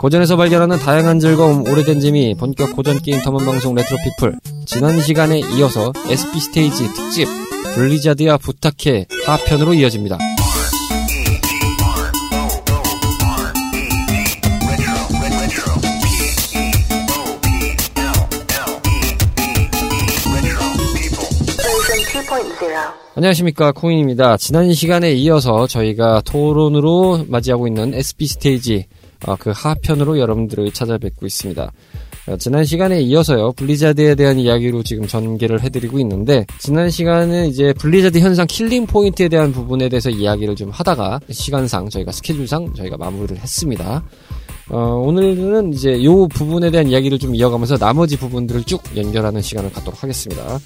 고전에서 발견하는 다양한 즐거움, 오래된 재미, 본격 고전 게임 탐험 방송 레트로 피플. 지난 시간에 이어서 SP 스테이지 특집 블리자드야 부탁해 하편으로 이어집니다. 안녕하십니까 콩인입니다. 지난 시간에 이어서 저희가 토론으로 맞이하고 있는 SP 스테이지 어, 그 하편으로 여러분들을 찾아뵙고 있습니다. 어, 지난 시간에 이어서요 블리자드에 대한 이야기로 지금 전개를 해드리고 있는데 지난 시간은 이제 블리자드 현상 killing point에 대한 부분에 대해서 이야기를 좀 하다가 시간상 저희가 스케줄상 저희가 마무리를 했습니다. 어, 오늘은 이제 요 부분에 대한 이야기를 좀 이어가면서 나머지 부분들을 쭉 연결하는 시간을 갖도록 하겠습니다.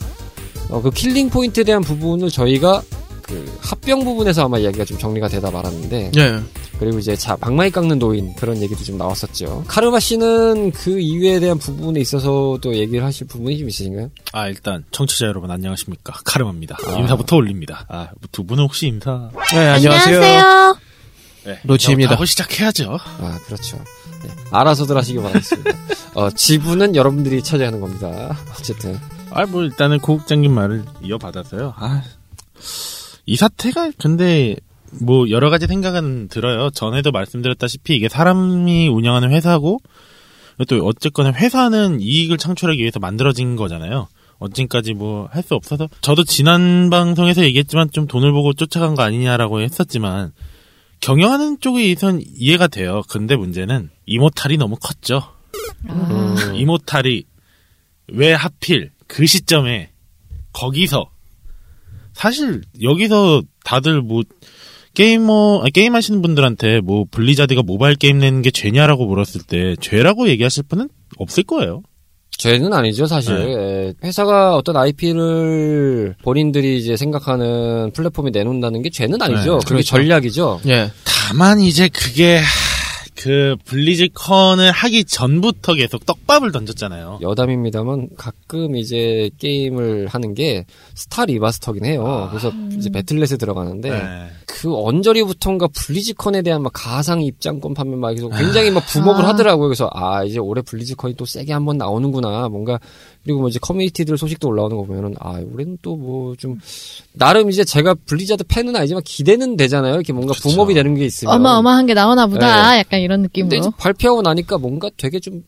어, 그 killing point에 대한 부분을 저희가 그 합병 부분에서 아마 이야기가 좀 정리가 되다 말았는데 예. 그리고 이제 자 방망이 깎는 노인 그런 얘기도 좀 나왔었죠. 카르마 씨는 그 이유에 대한 부분에 있어서도 얘기를 하실 부분이 좀 있으신가요? 아 일단 청취자 여러분 안녕하십니까 카르마입니다. 아. 인사부터 올립니다. 아두 분은 혹시 인사? 네, 안녕하세요. 네, 로치입니다. 하고 시작해야죠. 아 그렇죠. 네, 알아서들 하시기 바라겠습니다. 어, 지분은 여러분들이 차지하는 겁니다. 어쨌든 아 뭐 일단은 고국장님 말을 이어받아서요. 아 이 사태가 근데 뭐 여러 가지 생각은 들어요. 전에도 말씀드렸다시피 이게 사람이 운영하는 회사고 또 어쨌거나 회사는 이익을 창출하기 위해서 만들어진 거잖아요. 언젠까지 뭐 할 수 없어서 저도 지난 방송에서 얘기했지만 좀 돈을 보고 쫓아간 거 아니냐라고 했었지만 경영하는 쪽에선 이해가 돼요. 근데 문제는 이모탈이 너무 컸죠. 음, 이모탈이 왜 하필 그 시점에 거기서 사실 여기서 다들 뭐 게이머 아니, 게임 하시는 분들한테 뭐 블리자드가 모바일 게임 내는 게 죄냐라고 물었을 때 죄라고 얘기하실 분은 없을 거예요. 죄는 아니죠 사실. 네. 예, 회사가 어떤 IP를 본인들이 이제 생각하는 플랫폼에 내놓는다는 게 죄는 아니죠. 네, 그게 그렇죠. 전략이죠. 예. 다만 이제 그게 하, 그 블리즈컨을 하기 전부터 계속 떡밥을 던졌잖아요. 여담입니다만 가끔 이제 게임을 하는 게 스타 리마스터긴 해요. 아. 그래서 이제 배틀넷에 들어가는데 네. 그 언저리부터인가 블리즈컨에 대한 막 가상 입장권 판매 막 계속 굉장히 막 boom up을 아. 하더라고요. 그래서 아 이제 올해 블리즈컨이 또 세게 한번 나오는구나. 뭔가 그리고 뭐 이제 커뮤니티들 소식도 올라오는 거 보면은 아 올해는 또 뭐 좀 나름 이제 제가 블리자드 팬은 아니지만 기대는 되잖아요. 이렇게 뭔가 그쵸. boom up이 되는 게 있으면 어마어마한 게 나오나 보다. 네. 약간 이런 느낌으로. 이제 발표하고 나니까 뭔가 되게 좀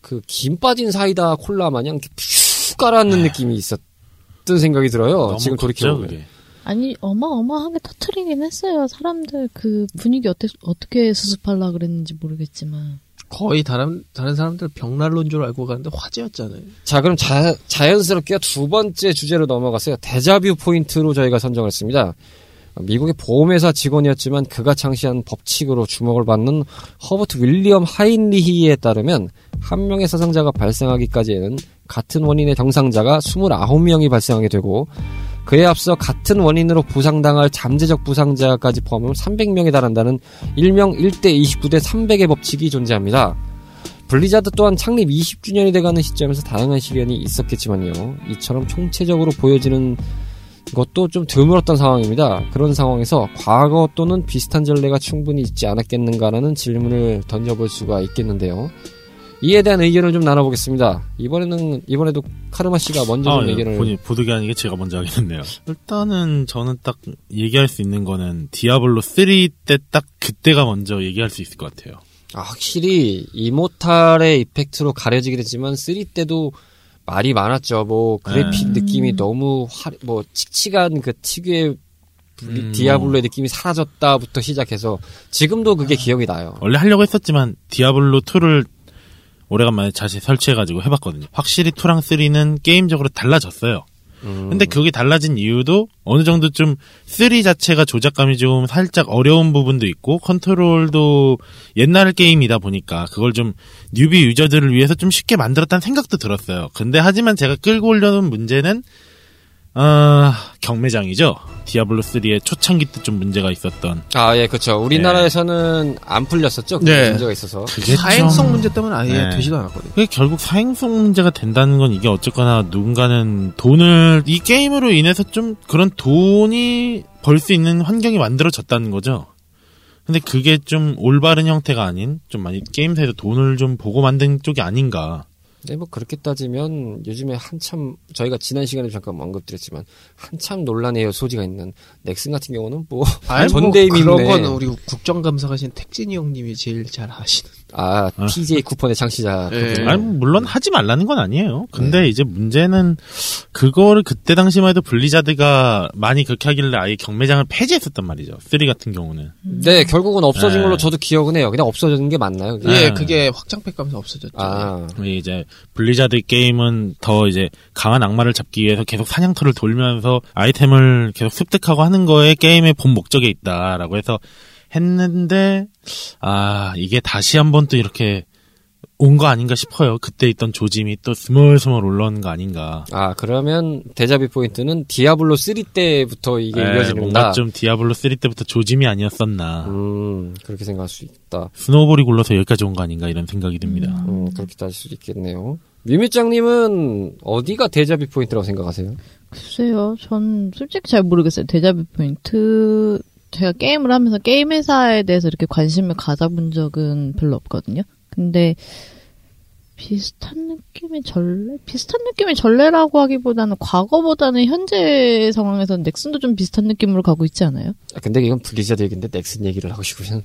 그 김 빠진 사이다 콜라 마냥 이렇게 푸 가라앉는 느낌이 있었던 생각이 들어요. 네. 너무 지금 돌이켜보면. 아니 어마어마하게 터트리긴 했어요. 사람들 그 분위기 어때, 어떻게 수습하려 그랬는지 모르겠지만. 거의 다른 다른 사람들 벽난로인 줄 알고 가는데 화제였잖아요. 자, 그럼 자, 자연스럽게 두 번째 주제로 넘어갔어요. 데자뷰 포인트로 저희가 선정했습니다. 미국의 보험회사 직원이었지만 그가 창시한 법칙으로 주목을 받는 허버트 윌리엄 하인리히에 따르면 한 명의 사상자가 발생하기까지에는 같은 원인의 경상자가 29명이 발생하게 되고 그에 앞서 같은 원인으로 부상당할 잠재적 부상자까지 포함하면 300명에 달한다는 일명 1대 29대 300의 법칙이 존재합니다. 블리자드 또한 창립 20주년이 돼가는 시점에서 다양한 시련이 있었겠지만요. 이처럼 총체적으로 보여지는 것도 좀 드물었던 상황입니다. 그런 상황에서 과거 또는 비슷한 전례가 충분히 있지 않았겠는가라는 질문을 던져볼 수가 있겠는데요. 이에 대한 의견을 좀 나눠보겠습니다. 이번에는 이번에도 카르마 씨가 먼저 좀 아, 예. 의견을 본인 보드게 아니게 제가 먼저 하겠네요. 일단은 저는 딱 얘기할 수 있는 거는 디아블로 3 때 딱 그때가 먼저 얘기할 수 있을 것 같아요. 아, 확실히 이모탈의 이펙트로 가려지긴 했지만 3 때도 말이 많았죠. 뭐 그래픽 네. 느낌이 너무 화, 뭐 칙칙한 그 특유의 음, 디아블로의 느낌이 사라졌다부터 시작해서 지금도 그게 기억이 나요. 원래 하려고 했었지만 디아블로 2를 오래간만에 다시 설치해가지고 해봤거든요. 확실히 2랑 3는 게임적으로 달라졌어요. 음, 근데 그게 달라진 이유도 어느 정도 좀3 자체가 조작감이 좀 살짝 어려운 부분도 있고 컨트롤도 옛날 게임이다 보니까 그걸 좀 뉴비 유저들을 위해서 좀 쉽게 만들었다는 생각도 들었어요. 근데 하지만 제가 끌고 올려는 문제는 아 경매장이죠. 디아블로 3의 초창기 때 좀 문제가 있었던 아, 예, 그렇죠. 우리나라에서는 안 풀렸었죠. 그 네. 문제가 있어서. 그게 사행성 좀- 문제 때문에 아예 네. 되지도 않았거든요. 그게 결국 사행성 문제가 된다는 건 이게 어쨌거나 누군가는 돈을 이 게임으로 인해서 좀 그런 돈이 벌 수 있는 환경이 만들어졌다는 거죠. 근데 그게 좀 올바른 형태가 아닌 좀 많이 게임사에서 돈을 좀 보고 만든 쪽이 아닌가. 네, 뭐 그렇게 따지면 요즘에 한참 저희가 지난 시간에 잠깐 언급드렸지만 한참 논란의 소지가 있는 넥슨 같은 경우는 뭐 아니, 뭐 전대임이네. 그런 건 우리 국정감사하신 택진이 형님이 제일 잘 아시는. 아, 아. TJ 쿠폰의 창시자. 네. 아니, 뭐 물론 하지 말라는 건 아니에요. 근데 이제 문제는 그거를 그때 당시만 해도 블리자드가 많이 그렇게 하길래 아예 경매장을 폐지했었단 말이죠. 3 같은 경우는. 네, 결국은 없어진 네. 걸로 저도 기억은 해요. 그냥 없어진 게 맞나요? 그게? 네. 예, 그게 확장팩 가면서 없어졌죠. 아, 이제 블리자드 게임은 더 이제 강한 악마를 잡기 위해서 계속 사냥터를 돌면서 아이템을 계속 습득하고 하는 거에 게임의 본 목적에 있다라고 해서 했는데 아 이게 다시 한번 또 이렇게 온 거 아닌가 싶어요. 그때 있던 조짐이 또 스멀스멀 올라오는 거 아닌가. 아 그러면 데자뷰 포인트는 디아블로 3 때부터 이게 네, 이어진다. 뭔가 좀 디아블로 3 때부터 조짐이 아니었었나. 음, 그렇게 생각할 수 있다. snowball이 굴러서 여기까지 온 거 아닌가 이런 생각이 듭니다. 음, 그렇게 따질 수 있겠네요. 뮤미짱님은 어디가 데자뷰 포인트라고 생각하세요? 글쎄요, 전 솔직히 잘 모르겠어요. 데자뷰 포인트. 제가 게임을 하면서 게임 회사에 대해서 이렇게 관심을 가져본 적은 별로 없거든요. 근데 비슷한 느낌의 전례? 비슷한 느낌의 전례라고 하기보다는 과거보다는 현재 상황에서는 넥슨도 좀 비슷한 느낌으로 가고 있지 않아요? 아, 근데 이건 블리자드 얘기인데 넥슨 얘기를 하고 싶으면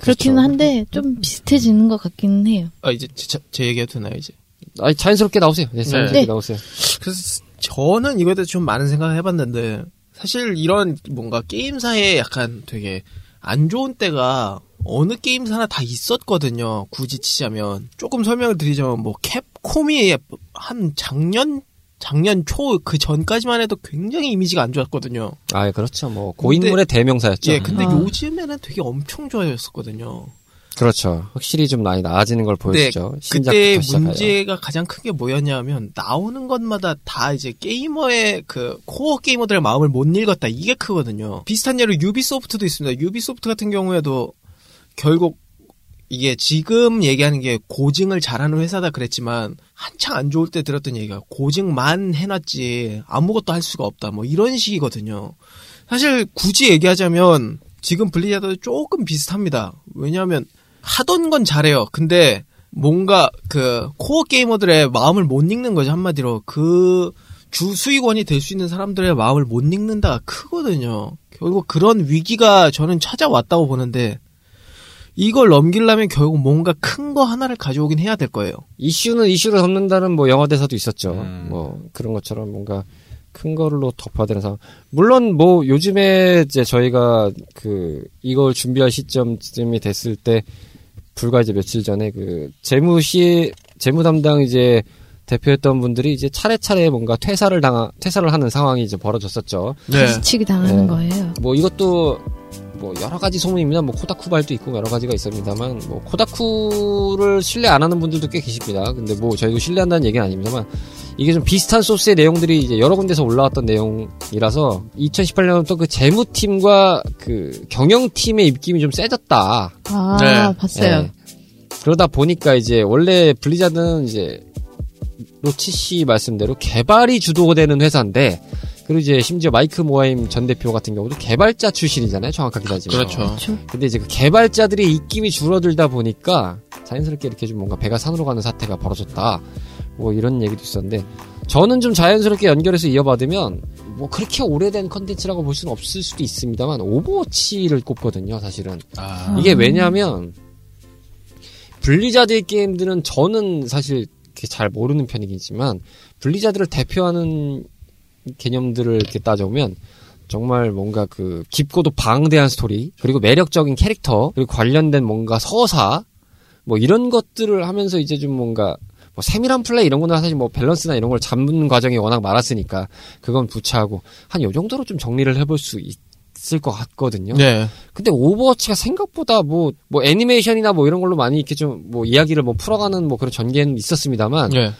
그렇기는 그렇죠. 한데 좀 비슷해지는 것 같기는 해요. 아, 이제 제, 제 얘기해도 되나요, 이제? 아니 자연스럽게 나오세요. 네, 자연스럽게 네. 나오세요. 그래서 저는 이거에 대해서 좀 많은 생각을 해봤는데 사실 이런 뭔가 게임사에 약간 되게 안 좋은 때가 어느 게임사나 다 있었거든요. 굳이 치자면 조금 설명을 드리자면 뭐 캡콤이 한 작년 작년 초 그 전까지만 해도 굉장히 이미지가 안 좋았거든요. 아 그렇죠. 뭐 고인물의 대명사였죠. 예, 근데 아. 요즘에는 되게 엄청 좋아졌었거든요. 그렇죠. 확실히 좀 많이 나아지는 걸 보여주죠. 그때 신작부터 시작하여. 문제가 가장 큰게 뭐였냐면 나오는 것마다 다 이제 게이머의 그 코어 게이머들의 마음을 못 읽었다 이게 크거든요. 비슷한 예로 유비소프트도 있습니다. 유비소프트 같은 경우에도 결국 이게 지금 얘기하는 게 고증을 잘하는 회사다 그랬지만 한창 안 좋을 때 들었던 얘기가 고증만 해놨지 아무것도 할 수가 없다 뭐 이런 식이거든요. 사실 굳이 얘기하자면 지금 블리자드도 조금 비슷합니다. 왜냐하면 하던 건 잘해요. 근데 뭔가 그 코어 게이머들의 마음을 못 읽는 거죠 한마디로 그 주 수익원이 될 수 있는 사람들의 마음을 못 읽는다가 크거든요. 결국 그런 위기가 저는 찾아왔다고 보는데 이걸 넘기려면 결국 뭔가 큰 거 하나를 가져오긴 해야 될 거예요. 이슈는 이슈를 덮는다는 뭐 영화 대사도 있었죠. 음. 뭐 그런 것처럼 뭔가 큰 걸로 덮어야 상황. 물론 뭐 요즘에 이제 저희가 그 이걸 준비할 시점쯤이 됐을 때 불과 이제 며칠 전에 그 재무시 재무 담당 이제 대표였던 분들이 이제 차례차례 뭔가 퇴사를 당하 퇴사를 하는 상황이 이제 벌어졌었죠. 가시치기 당하는 네. 거예요. 뭐 이것도 뭐 여러 가지 소문입니다. 뭐 코다쿠 발도 있고 여러 가지가 있습니다만 뭐 코다쿠를 신뢰 안 하는 분들도 꽤 계십니다. 근데 뭐 저희도 신뢰한다는 얘기는 아닙니다만 이게 좀 비슷한 소스의 내용들이 이제 여러 군데서 올라왔던 내용이라서 2018년부터 그 재무팀과 그 경영팀의 입김이 좀 세졌다. 아, 네. 봤어요. 예. 그러다 보니까 이제 원래 블리자드는 이제 로치 씨 말씀대로 개발이 주도되는 회사인데 그리고 이제 심지어 마이크 모하임 전 대표 같은 경우도 개발자 출신이잖아요. 정확하게 따지면. 그렇죠. 그렇죠. 근데 이제 그 개발자들의 입김이 줄어들다 보니까 자연스럽게 이렇게 좀 뭔가 배가 산으로 가는 사태가 벌어졌다. 뭐 이런 얘기도 있었는데 저는 좀 자연스럽게 연결해서 이어받으면 뭐 그렇게 오래된 컨텐츠라고 볼 수는 없을 수도 있습니다만 오버워치를 꼽거든요. 사실은. 아, 이게 왜냐면 블리자드의 게임들은 저는 사실 잘 모르는 편이겠지만 블리자드를 대표하는 개념들을 이렇게 따져보면 정말 뭔가 그 깊고도 방대한 스토리 그리고 매력적인 캐릭터 그리고 관련된 뭔가 서사 뭐 이런 것들을 하면서 이제 좀 뭔가 뭐 세밀한 플레이 이런 거는 사실 뭐 밸런스나 이런 걸 잡는 과정이 워낙 많았으니까 그건 부차하고 한 요 정도로 좀 정리를 해볼 수 있을 것 같거든요. 네. 근데 오버워치가 생각보다 뭐, 뭐 애니메이션이나 뭐 이런 걸로 많이 이렇게 좀 뭐 이야기를 뭐 풀어가는 뭐 그런 전개는 있었습니다만 네.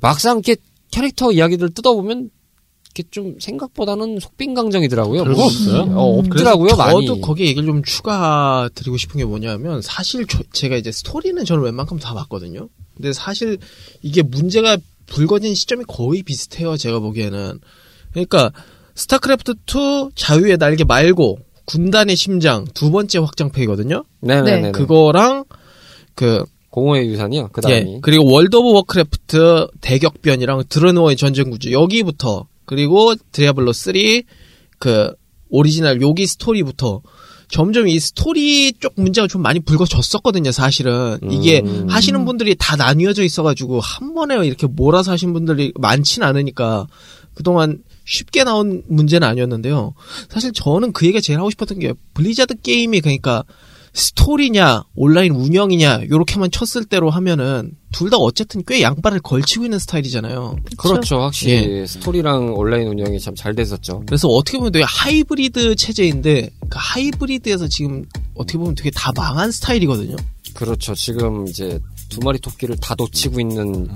막상 이렇게 캐릭터 이야기들 뜯어보면 이렇게 좀 생각보다는 속빈강정이더라고요. 뭐, 없어요. 어, 없더라고요, 많이. 저도 거기에 얘기를 좀 추가 드리고 싶은 게 뭐냐면 사실 저- 제가 이제 스토리는 저는 웬만큼 다 봤거든요. 근데 사실 이게 문제가 불거진 시점이 거의 비슷해요. 제가 보기에는. 그러니까 스타크래프트 2 자유의 날개 말고 군단의 심장 두 번째 확장팩이거든요. 네네네. 네. 그거랑 그 공허의 유산이요. 그 예, 다음이. 그리고 월드 오브 워크래프트 대격변이랑 드레노어의 전쟁군주 여기부터 그리고 디아블로 3 그 오리지널 요기 스토리부터 점점 이 스토리 쪽 문제가 좀 많이 불거졌었거든요, 사실은. 이게 음. 하시는 분들이 다 나뉘어져 있어가지고 한 번에 이렇게 몰아서 하신 분들이 많진 않으니까 그동안 쉽게 나온 문제는 아니었는데요. 사실 저는 그 얘기가 제일 하고 싶었던 게 블리자드 게임이 그러니까 스토리냐 온라인 운영이냐 요렇게만 쳤을 때로 하면은 둘 다 어쨌든 꽤 양발을 걸치고 있는 스타일이잖아요. 그렇죠. 확실히 예. 스토리랑 온라인 운영이 참 잘 됐었죠. 그래서 어떻게 보면 되게 하이브리드 체제인데 그 하이브리드에서 지금 어떻게 보면 되게 다 망한 스타일이거든요. 그렇죠. 지금 이제 두 마리 토끼를 다 놓치고 있는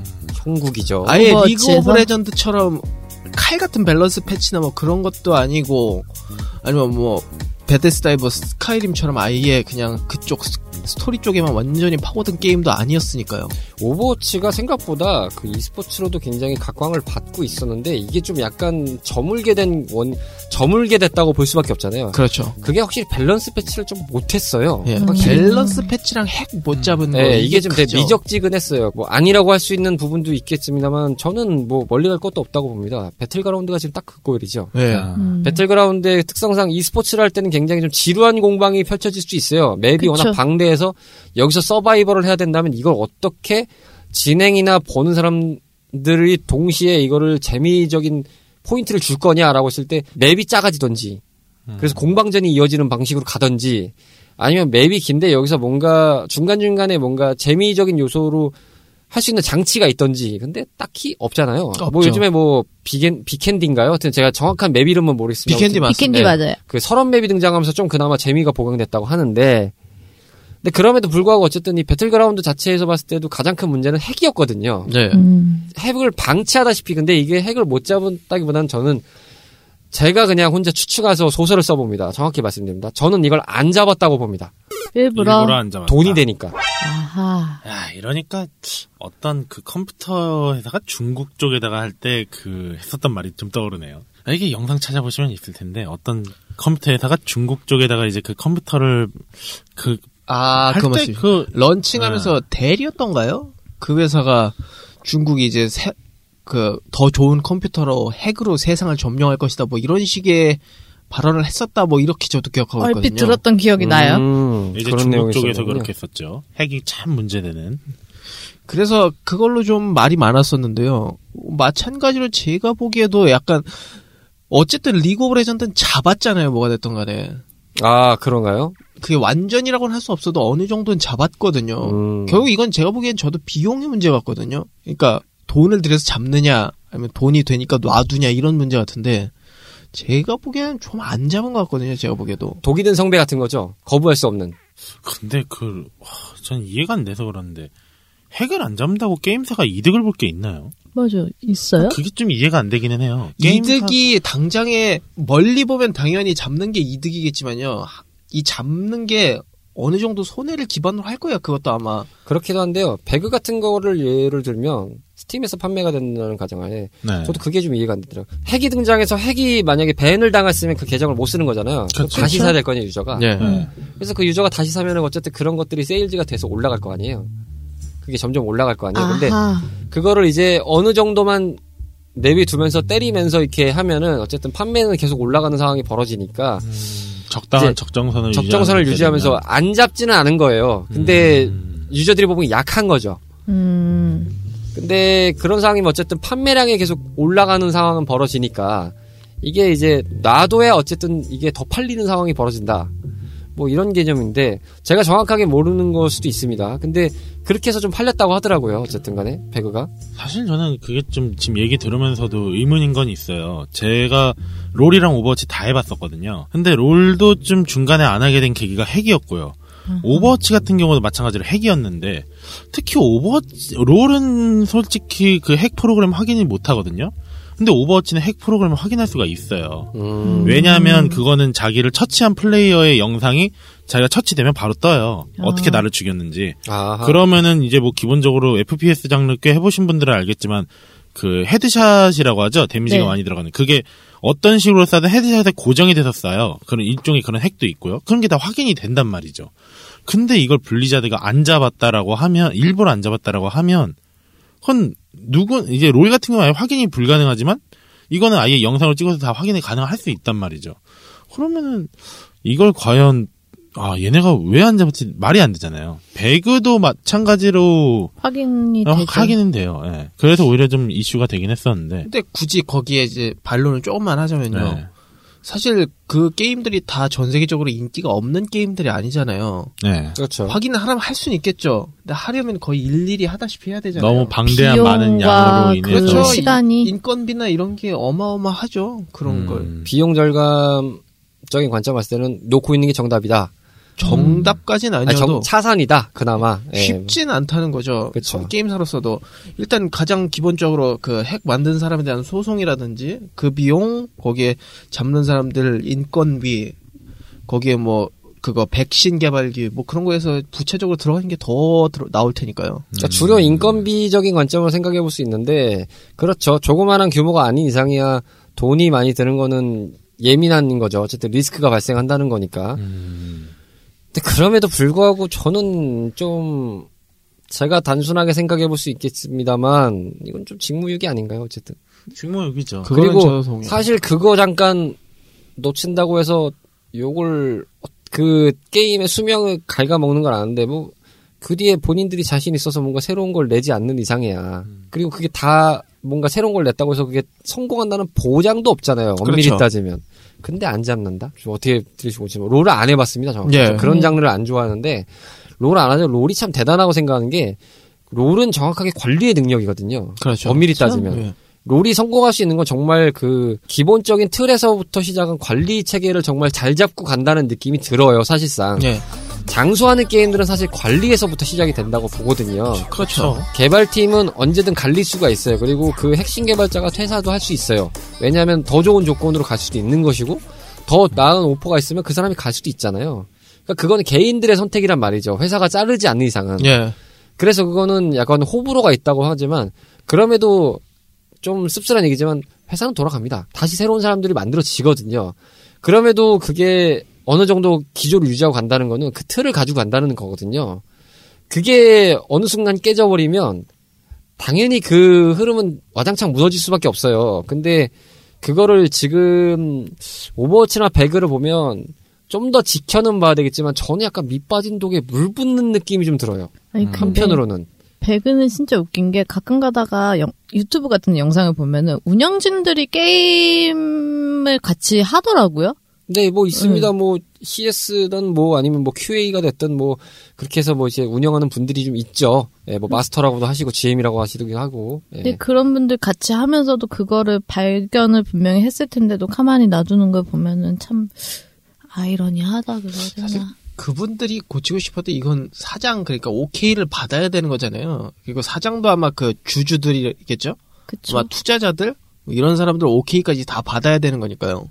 형국이죠. 아예 오버워치에서? 리그 오브 레전드처럼 칼 같은 밸런스 패치나 뭐 그런 것도 아니고 아니면 뭐 베데스다의 스카이림처럼 아예 그냥 그쪽 스- 스토리 쪽에만 완전히 파고든 게임도 아니었으니까요. 오버워치가 생각보다 그 e스포츠로도 굉장히 각광을 받고 있었는데 이게 좀 약간 저물게 된 원, 저물게 됐다고 볼 수밖에 없잖아요. 그렇죠. 그게 확실히 밸런스 패치를 좀 못했어요. 예. 확실히. 밸런스 패치랑 핵 못 잡은 거 네, 이게 좀 되게. 미적지근했어요. 뭐 아니라고 할 수 있는 부분도 있겠습니다만 저는 뭐 멀리 갈 것도 없다고 봅니다. 배틀그라운드가 지금 딱 그거이죠. 예. 아, 음. 배틀그라운드의 특성상 e스포츠를 할 때는 굉장히 좀 지루한 공방이 펼쳐질 수 있어요. 맵이 그쵸. 워낙 방대해서 여기서 서바이벌을 해야 된다면 이걸 어떻게 진행이나 보는 사람들이 동시에 이거를 재미적인 포인트를 줄 거냐라고 했을 때 맵이 작아지던지 그래서 공방전이 이어지는 방식으로 가던지 아니면 맵이 긴데 여기서 뭔가 중간중간에 뭔가 재미적인 요소로 할 수 있는 장치가 있던지 근데 딱히 없잖아요. 뭐 없죠. 요즘에 뭐 비켄 비켄디인가요? 하여튼 제가 정확한 맵 이름은 모르겠습니다. 비켄디 맞습니다. 비켄디 네. 맞아요. 그 설원 맵이 등장하면서 좀 그나마 재미가 보강됐다고 하는데 근데 그럼에도 불구하고 어쨌든 이 배틀그라운드 자체에서 봤을 때도 가장 큰 문제는 핵이었거든요. 네. 음. 핵을 방치하다시피 근데 이게 핵을 못 잡았다기보다는 저는 제가 그냥 혼자 추측해서 소설을 써봅니다. 정확히 말씀드립니다. 저는 이걸 안 잡았다고 봅니다. 일부러 일부러. 안 잡았다. 돈이 되니까. 아하. 야, 이러니까 어떤 그 컴퓨터 회사가 중국 쪽에다가 할 때 그 했었던 말이 좀 떠오르네요. 아, 이게 영상 찾아보시면 있을 텐데 어떤 컴퓨터 회사가 중국 쪽에다가 이제 그 컴퓨터를 그 아, 할그 때. 그 런칭하면서 대리였던가요? 그 회사가 중국이 이제 그 더 좋은 컴퓨터로 핵으로 세상을 점령할 것이다 뭐 이런 식의 발언을 했었다 뭐 이렇게 저도 기억하고 얼핏 있거든요. 들었던 기억이 나요. 음, 이제 그런 중국 쪽에서. 그렇게 했었죠. 핵이 참 문제되는. 그래서 그걸로 좀 말이 많았었는데요. 마찬가지로 제가 보기에도 약간 어쨌든 리그 오브 레전드는 잡았잖아요. 뭐가 됐던 간에. 아 그런가요? 그게 완전이라고는 할 수 없어도 어느 정도는 잡았거든요. 음. 결국 이건 제가 보기엔 저도 비용의 문제 같거든요. 그러니까 돈을 들여서 잡느냐 아니면 돈이 되니까 놔두냐 이런 문제 같은데 제가 보기에는 좀 안 잡은 것 같거든요. 제가 보기에도. 독이 든 성배 같은 거죠. 거부할 수 없는. 근데 그, 와, 전 이해가 안 돼서 그러는데 핵을 안 잡는다고 게임사가 이득을 볼 게 있나요? 맞아. 있어요? 그게 좀 이해가 안 되기는 해요. 게임사- 이득이 당장에 멀리 보면 당연히 잡는 게 이득이겠지만요. 이 잡는 게 어느 정도 손해를 기반으로 할 거야. 그것도 아마. 그렇기도 한데요. 배그 같은 거를 예를 들면 스팀에서 판매가 된다는 가정하에 네. 저도 그게 좀 이해가 안 되더라고요. 핵이 등장해서 핵이 만약에 밴을 당했으면 그 계정을 못 쓰는 거잖아요. 그쵸. 다시 사야 될 거 아니에요, 유저가. 네. 네. 그래서 그 유저가 다시 사면은 어쨌든 그런 것들이 세일즈가 돼서 올라갈 거 아니에요. 그게 점점 올라갈 거 아니에요. 근데 아하. 그거를 이제 어느 정도만 내비 두면서 때리면서 이렇게 하면은 어쨌든 판매는 계속 올라가는 상황이 벌어지니까 적당한 이제 적정선을 적정선을 유지하면서 되면. 안 잡지는 않은 거예요. 근데 음. 유저들이 보면 약한 거죠. 음. 근데 그런 상황이면 어쨌든 판매량이 계속 올라가는 상황은 벌어지니까 이게 이제 놔둬야 어쨌든 이게 더 팔리는 상황이 벌어진다. 뭐 이런 개념인데 제가 정확하게 모르는 걸 수도 있습니다. 근데 그렇게 해서 좀 팔렸다고 하더라고요. 어쨌든 간에 배그가. 사실 저는 그게 좀 지금 얘기 들으면서도 의문인 건 있어요. 제가 롤이랑 오버워치 다 해봤었거든요. 근데 롤도 좀 중간에 안 하게 된 계기가 핵이었고요. 오버워치 같은 경우도 마찬가지로 핵이었는데 특히 오버워치 롤은 솔직히 그 핵 프로그램 확인을 못 하거든요. 근데 오버워치는 핵 프로그램을 확인할 수가 있어요. 음. 왜냐하면 그거는 자기를 처치한 플레이어의 영상이 자기가 처치되면 바로 떠요. 어떻게 나를 죽였는지. 아하. 그러면은 이제 뭐 기본적으로 FPS 장르 꽤 해보신 분들은 알겠지만 그 headshot이라고 하죠. 데미지가 네. 많이 들어가는. 그게 어떤 식으로 쏴도 headshot에 고정이 돼서 쏴요. 그런 일종의 그런 핵도 있고요. 그런 게 다 확인이 된단 말이죠. 근데 이걸 블리자드가 안 잡았다라고 하면 일부러 안 잡았다라고 하면 그건 누군 이제 롤 같은 경우는 확인이 불가능하지만 이거는 아예 영상을 찍어서 다 확인이 가능할 수 있단 말이죠. 그러면은 이걸 과연 아 얘네가 왜 안 잡았지 말이 안 되잖아요. 배그도 마찬가지로 확인이 어, 되죠. 하기는 돼요. 예. 그래서 오히려 좀 이슈가 되긴 했었는데. 근데 굳이 거기에 이제 반론을 조금만 하자면요. 네. 사실 그 게임들이 다 전 세계적으로 인기가 없는 게임들이 아니잖아요. 네. 그렇죠. 확인을 하려면 할 수는 있겠죠. 근데 하려면 거의 일일이 하다시피 해야 되잖아요. 너무 방대한 많은 양으로 인해서 그렇죠. 그 시간이 인건비나 이런 게 어마어마하죠. 그런 음. 걸. 비용 절감적인 관점 봤을 때는 놓고 있는 게 정답이다. 정답까지는 아니, 아니어도 정, 차산이다. 그나마. 예. 쉽진 않다는 거죠. 그쵸. 서- 게임사로서도 일단 가장 기본적으로 그 핵 만든 사람에 대한 소송이라든지 그 비용 거기에 잡는 사람들 인건비 거기에 뭐 그거 백신 개발기 뭐 그런 거에서 부채적으로 들어가는 게 더 나올 테니까요. 그러니까 주로 인건비적인 관점으로 생각해 볼 수 있는데 그렇죠. 조그마한 규모가 아닌 이상이야 돈이 많이 드는 거는 예민한 거죠. 어쨌든 리스크가 발생한다는 거니까. 음. 근데 그럼에도 불구하고 저는 좀 제가 단순하게 생각해 볼 수 있겠습니다만 이건 좀 직무유기 아닌가요? 어쨌든. 직무유기죠. 그리고. 사실 그거 잠깐 놓친다고 해서 요걸 그 게임의 수명을 갉아먹는 건 아는데 뭐 그 뒤에 본인들이 자신 있어서 뭔가 새로운 걸 내지 않는 이상이야. 그리고 그게 다 뭔가 새로운 걸 냈다고 해서 그게 성공한다는 보장도 없잖아요. 엄밀히 그렇죠. 따지면. 근데 안 잡는다? 좀 어떻게 들으시고 지금 롤을 안 해봤습니다. 정확히. 예. 저 그런 음. 장르를 안 좋아하는데 롤을 안 하죠. 롤이 참 대단하고 생각하는 게 롤은 정확하게 관리의 능력이거든요. 그렇죠. 엄밀히 그렇죠. 따지면. 예. 롤이 성공할 수 있는 건 정말 그 기본적인 틀에서부터 시작한 관리 체계를 정말 잘 잡고 간다는 느낌이 들어요, 사실상. 예. 장수하는 게임들은 사실 관리에서부터 시작이 된다고 보거든요. 그렇죠. 개발팀은 언제든 갈릴 수가 있어요. 그리고 그 핵심 개발자가 퇴사도 할 수 있어요. 왜냐하면 더 좋은 조건으로 갈 수도 있는 것이고 더 나은 오퍼가 있으면 그 사람이 갈 수도 있잖아요. 그러니까 그거는 개인들의 선택이란 말이죠. 회사가 자르지 않는 이상은. 예. 그래서 그거는 약간 호불호가 있다고 하지만 그럼에도 좀 씁쓸한 얘기지만 회사는 돌아갑니다. 다시 새로운 사람들이 만들어지거든요. 그럼에도 그게 어느 정도 기조를 유지하고 간다는 거는 그 틀을 가지고 간다는 거거든요. 그게 어느 순간 깨져버리면 당연히 그 흐름은 와장창 무너질 수밖에 없어요. 근데 그거를 지금 오버워치나 배그를 보면 좀 더 지켜는 봐야 되겠지만 저는 약간 밑빠진 독에 물 붓는 느낌이 좀 들어요. 아니, 한편으로는. 배그는 진짜 웃긴 게 가끔 가다가 영- 유튜브 같은 영상을 보면은 운영진들이 게임을 같이 하더라고요. 네, 뭐 있습니다. 뭐 CS든 뭐 아니면 뭐 QA가 됐든 뭐 그렇게 해서 뭐 이제 운영하는 분들이 좀 있죠. 예, 뭐 마스터라고도 하시고 GM이라고 하시기도 하고. 예. 근데 그런 분들 같이 하면서도 그거를 발견을 분명히 했을 텐데도 가만히 놔두는 걸 보면은 참 아이러니하다 그래야 사실 되나. 그분들이 고치고 싶어도 이건 사장 그러니까 오케이를 받아야 되는 거잖아요. 그리고 사장도 아마 그 주주들이겠죠. 그쵸. 아마 투자자들 뭐 이런 사람들 오케이까지 다 받아야 되는 거니까요.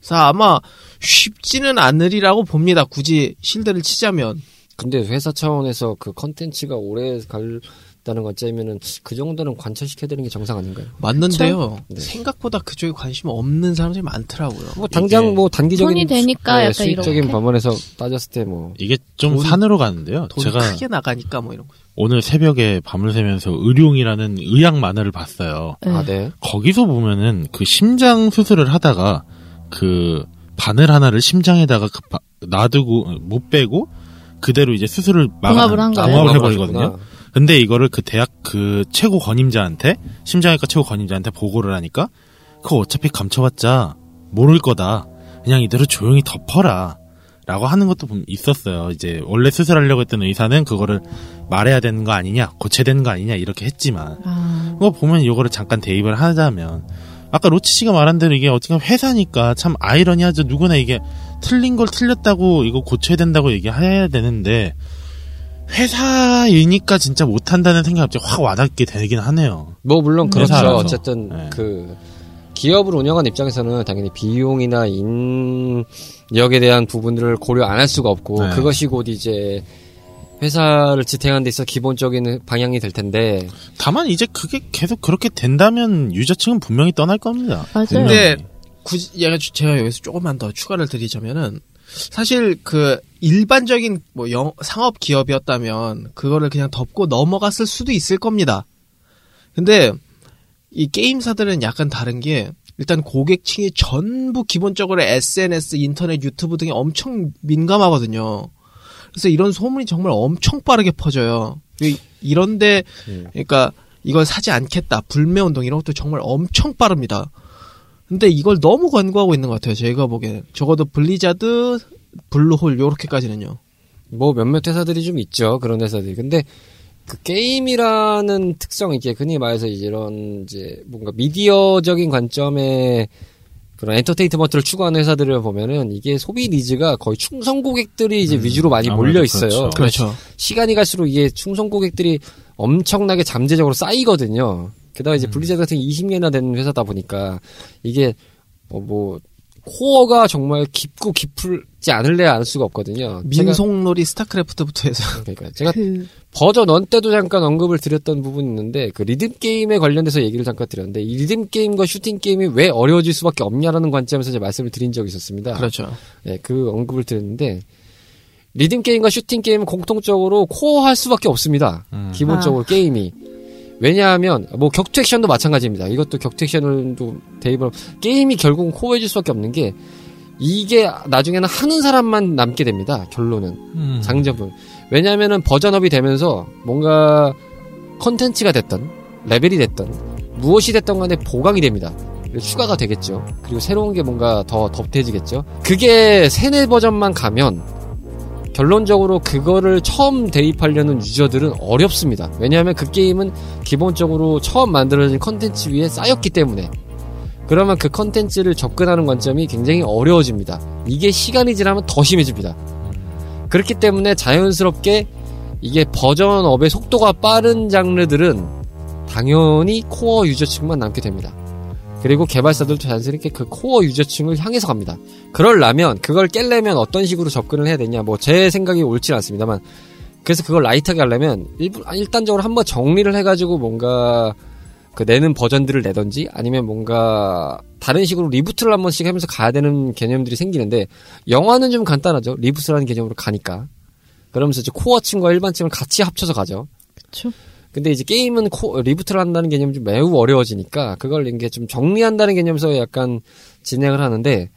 그래서 아마 쉽지는 않으리라고 봅니다. 굳이 실드를 치자면 근데 회사 차원에서 그 컨텐츠가 오래 갈다는 관점이면은 그 정도는 관철시켜야 되는 게 정상 아닌가요? 맞는데요. 네. 생각보다 그쪽에 관심 없는 사람들이 많더라고요. 뭐 당장 뭐 단기적인 돈이 되니까 수- 예, 약간 수익적인 이렇게? 방면에서 따졌을 때 뭐 이게 좀 돈- 산으로 가는데요. 돈이 제가 크게 나가니까 뭐 이런 거. 오늘 새벽에 밤을 새면서 의룡이라는 의학 만화를 봤어요. 네. 아, 네. 거기서 보면은 그 심장 수술을 하다가 그 바늘 하나를 심장에다가 그 바- 놔두고 못 빼고 그대로 이제 수술을 막 봉합을 한 거예요? 봉합을 봉합을 해버리거든요. 근데 이거를 그 대학 그 최고 권임자한테 심장외과 최고 권임자한테 보고를 하니까 그거 어차피 감춰봤자 모를 거다. 그냥 이대로 조용히 덮어라. 라고 하는 것도 좀 있었어요. 이제 원래 수술하려고 했던 의사는 그거를 말해야 되는 거 아니냐, 고쳐야 되는 거 아니냐 이렇게 했지만 아, 그거 보면 이거를 잠깐 대입을 하자면 아까 로치 씨가 말한 대로 이게 어떻게 회사니까 참 아이러니하죠. 누구나 이게 틀린 걸 틀렸다고 이거 고쳐야 된다고 얘기해야 되는데 회사이니까 진짜 못한다는 생각이 갑자기 확 와닿게 되긴 하네요. 뭐 물론 그렇죠. 회사라서. 어쨌든 네. 그 기업을 운영하는 입장에서는 당연히 비용이나 인력에 대한 부분들을 고려 안 할 수가 없고 네. 그것이 곧 이제 회사를 지탱하는 데 있어 기본적인 방향이 될 텐데 다만 이제 그게 계속 그렇게 된다면 유저층은 분명히 떠날 겁니다. 맞아요. 근데 굳이 얘가 주- 제가 여기서 조금만 더 추가를 드리자면은 사실 그 일반적인 뭐 영, 상업 기업이었다면 그거를 그냥 덮고 넘어갔을 수도 있을 겁니다. 근데 이 게임사들은 약간 다른 게 일단 고객층이 전부 기본적으로 SNS, 인터넷, 유튜브 등에 엄청 민감하거든요. 그래서 이런 소문이 정말 엄청 빠르게 퍼져요. 이- 이런데 음. 그러니까 이걸 사지 않겠다 불매 운동 이런 것도 정말 엄청 빠릅니다. 근데 이걸 너무 간과하고 있는 것 같아요. 제가 보기에는 적어도 블리자드, 블루홀 요렇게까지는요. 뭐 몇몇 회사들이 좀 있죠. 그런 회사들이. 근데 그 게임이라는 특성 이게 흔히 말해서 이제 이런 이제 뭔가 미디어적인 관점의 그런 엔터테인먼트를 추구하는 회사들을 보면은 이게 소비 needs가 거의 충성 고객들이 이제 위주로 많이 음, 몰려 있어요. 그렇죠. 그렇죠. 시간이 갈수록 이게 충성 고객들이 엄청나게 잠재적으로 쌓이거든요. 게다가 이제 블리자드 같은 게 20년이나 된 회사다 보니까 이게 어, 뭐 코어가 정말 깊고 깊지 않을래야 않을 수가 없거든요. 제가- 민속놀이 스타크래프트부터 해서 그러니까 제가 그 버전 1 때도 잠깐 언급을 드렸던 부분이 있는데 그 리듬 게임에 관련돼서 얘기를 잠깐 드렸는데 이 리듬 게임과 슈팅 게임이 왜 어려워질 수밖에 없냐라는 관점에서 이제 말씀을 드린 적이 있었습니다. 그렇죠. 예, 그 언급을 드렸는데 리듬 게임과 슈팅 게임은 공통적으로 코어 할 수밖에 없습니다. 음. 기본적으로 게임이 왜냐하면 뭐 격투 액션도 마찬가지입니다. 이것도 격투 액션도 대입을 게임이 결국은 코어해질 수밖에 없는 게 이게 나중에는 하는 사람만 남게 됩니다. 결론은 음. 장점은 왜냐하면은 version up이 되면서 뭔가 컨텐츠가 됐던 레벨이 됐던 무엇이 됐던 간에 보강이 됩니다. 추가가 되겠죠. 그리고 새로운 게 뭔가 더 덧대지겠죠. 그게 세네 버전만 가면 결론적으로 그거를 처음 대입하려는 유저들은 어렵습니다. 왜냐하면 그 게임은 기본적으로 처음 만들어진 컨텐츠 위에 쌓였기 때문에 그러면 그 컨텐츠를 접근하는 관점이 굉장히 어려워집니다. 이게 시간이 지나면 더 심해집니다. 그렇기 때문에 자연스럽게 이게 version up의 속도가 빠른 장르들은 당연히 코어 유저층만 남게 됩니다. 그리고 개발사들도 자연스럽게 그 코어 유저층을 향해서 갑니다. 그럴라면 그걸 깰려면 어떤 식으로 접근을 해야 되냐 뭐 제 생각이 옳진 않습니다만 그래서 그걸 light하게 하려면 일부, 일단적으로 한번 정리를 해가지고 뭔가 그 내는 버전들을 내던지 아니면 뭔가 다른 식으로 reboot를 한 번씩 하면서 가야 되는 개념들이 생기는데 영화는 좀 간단하죠. reboot라는 개념으로 가니까. 그러면서 이제 코어층과 일반층을 같이 합쳐서 가죠. 그쵸. 근데 이제 게임은 코, reboot를 한다는 개념이 좀 매우 어려워지니까 그걸 이게 좀 정리한다는 개념에서 약간 진행을 하는데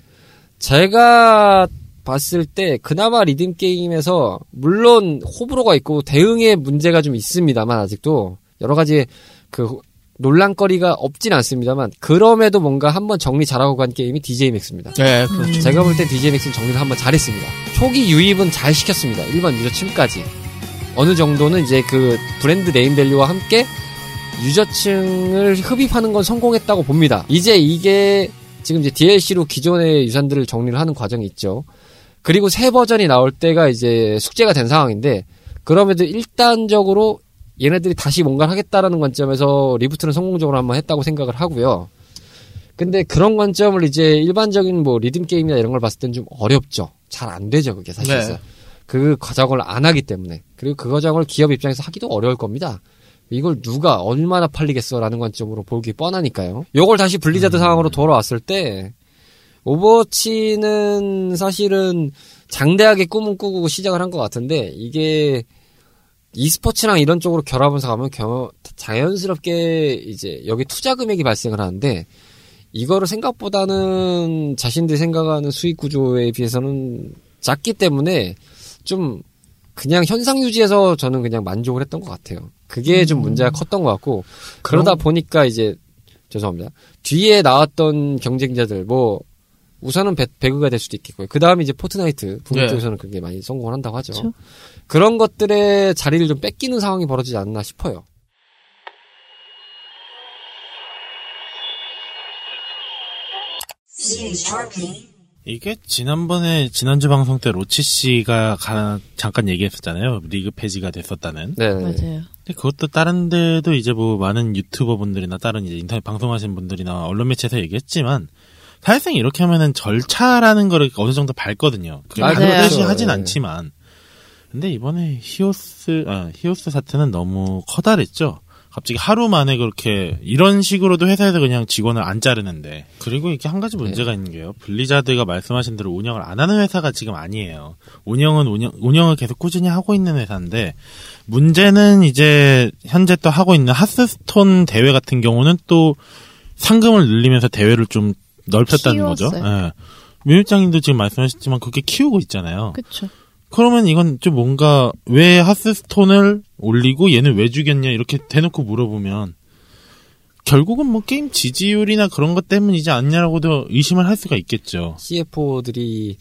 제가 봤을 때 그나마 리듬 게임에서 물론 호불호가 있고 대응의 문제가 좀 있습니다만 아직도 여러 가지 그 논란거리가 없진 않습니다만 그럼에도 뭔가 한번 정리 잘하고 간 게임이 DJ 맥스입니다. 네, 그렇죠. 제가 볼땐 DJ 맥스는 정리를 한번 잘했습니다. 초기 유입은 잘 시켰습니다. 일반 유저층까지. 어느 정도는 이제 그 브랜드 네임 밸류와 함께 유저층을 흡입하는 건 성공했다고 봅니다. 이제 이게 지금 이제 DLC로 기존의 유산들을 정리를 하는 과정이 있죠. 그리고 새 버전이 나올 때가 이제 숙제가 된 상황인데 그럼에도 일단적으로 얘네들이 다시 뭔가를 하겠다라는 관점에서 reboot는 성공적으로 한번 했다고 생각을 하고요. 근데 그런 관점을 이제 일반적인 뭐 리듬 게임이나 이런 걸 봤을 땐 좀 어렵죠. 잘 안 되죠, 그게 사실상. 네. 그 과정을 안 하기 때문에. 그리고 그 과정을 기업 입장에서 하기도 어려울 겁니다. 이걸 누가 얼마나 팔리겠어라는 관점으로 보기 뻔하니까요. 요걸 다시 블리자드 상황으로 돌아왔을 때 오버워치는 사실은 장대하게 꿈은 꾸고 시작을 한 것 같은데 이게 e스포츠랑 이런 쪽으로 결합해서 가면 겨- 자연스럽게 이제 여기 투자 금액이 발생을 하는데 이거를 생각보다는 자신들이 생각하는 수익 구조에 비해서는 작기 때문에 좀 그냥 현상 유지해서 저는 그냥 만족을 했던 것 같아요. 그게 좀 문제가 컸던 것 같고 그러다 보니까 이제 죄송합니다. 뒤에 나왔던 경쟁자들 뭐 우선은 배, 배그가 될 수도 있겠고요. 그 다음에 이제 포트나이트 북미 네. 쪽에서는 그게 많이 성공을 한다고 하죠. 그쵸. 그런 것들의 자리를 좀 뺏기는 상황이 벌어지지 않나 싶어요. 이게 지난번에 지난주 방송 때 로치 씨가 가- 잠깐 얘기했었잖아요. 리그 폐지가 됐었다는. 네. 맞아요. 근데 그것도 다른 데도 이제 뭐 많은 유튜버 분들이나 다른 이제 인터넷 방송하시는 분들이나 언론 매체에서 얘기했지만 사실상 이렇게 하면은 절차라는 거를 어느 정도 밟거든요. 맞아요. 반드시 그렇죠. 하진 네. 않지만. 근데 이번에 히오스, 아, 히오스 사태는 너무 커다랬죠. 갑자기 하루 만에 그렇게 이런 식으로도 회사에서 그냥 직원을 안 자르는데 그리고 이게 한 가지 문제가 있는 게요. 블리자드가 말씀하신 대로 운영을 안 하는 회사가 지금 아니에요. 운영은 운영 운영을 계속 꾸준히 하고 있는 회사인데 문제는 이제 현재 또 하고 있는 하스스톤 대회 같은 경우는 또 상금을 늘리면서 대회를 좀 넓혔다는 거죠. 키웠어요. 예. 민일장님도 지금 말씀하셨지만 그렇게 키우고 있잖아요. 그쵸. 그러면 이건 좀 뭔가 왜 하스스톤을 올리고 얘는 왜 죽였냐 이렇게 대놓고 물어보면 결국은 뭐 게임 지지율이나 그런 것 때문이지 않냐라고도 의심을 할 수가 있겠죠. CFO들이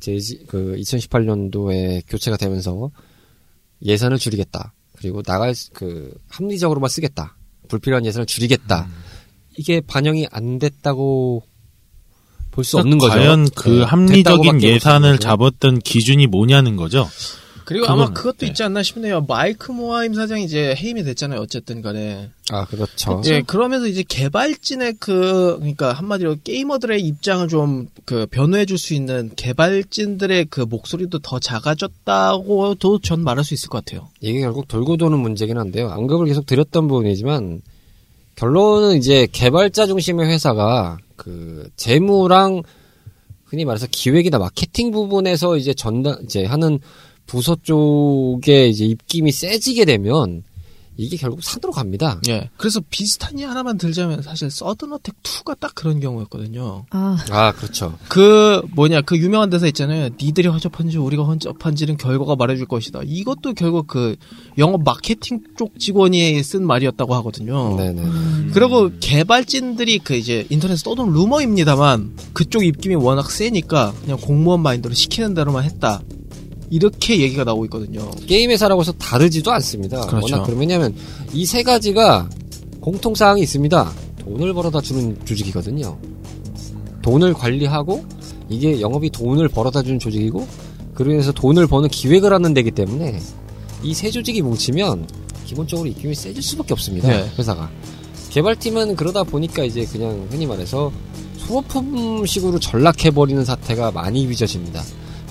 제, 그 2018년도에 교체가 되면서 예산을 줄이겠다. 그리고 나갈, 수- 그, 합리적으로만 쓰겠다. 불필요한 예산을 줄이겠다. 이게 반영이 안 됐다고 볼 수 없는 거죠. 과연 그 네, 합리적인 예산을. 잡았던 기준이 뭐냐는 거죠. 그리고 아마 그거는, 그것도 네. 있지 않나 싶네요. 마이크 모하임 사장이 이제 해임이 됐잖아요. 어쨌든 간에. 아, 그렇죠. 예, 그러면서 이제 개발진의 그, 그러니까 한마디로 게이머들의 입장을 좀 그 변호해 줄 수 있는 개발진들의 그 목소리도 더 작아졌다고도 전 말할 수 있을 것 같아요. 이게 결국 돌고 도는 문제긴 한데요. 언급을 계속 드렸던 부분이지만 결론은 이제 개발자 중심의 회사가 그 재무랑 흔히 말해서 기획이나 마케팅 부분에서 이제 전담 이제 하는 부서 쪽에 이제 입김이 세지게 되면 이게 결국 산으로 갑니다. 예. 그래서 비슷한 예 하나만 들자면 사실 서든어택 2가 딱 그런 경우였거든요. 아, 아 그렇죠. 그 뭐냐 그 유명한 대사 있잖아요. 니들이 허접한지 우리가 헌접한지는 결과가 말해줄 것이다. 이것도 결국 그 영업 마케팅 쪽 직원이 쓴 말이었다고 하거든요. 네네. 그리고 개발진들이 그 이제 인터넷에 떠도는 루머입니다만 그쪽 입김이 워낙 세니까 그냥 공무원 마인드로 시키는 대로만 했다. 이렇게 얘기가 나오고 있거든요. 게임 회사라고 해서 다르지도 않습니다. 그렇죠. 워낙 그럼 왜냐하면 이 세 가지가 공통 사항이 있습니다. 돈을 벌어다 주는 조직이거든요. 돈을 관리하고 이게 영업이 돈을 벌어다 주는 조직이고 그러면서 돈을 버는 기획을 하는 데기 때문에 이 세 조직이 뭉치면 기본적으로 입김이 세질 수밖에 없습니다. 네. 회사가 개발팀은 그러다 보니까 이제 그냥 흔히 말해서 소모품식으로 전락해버리는 사태가 많이 빚어집니다.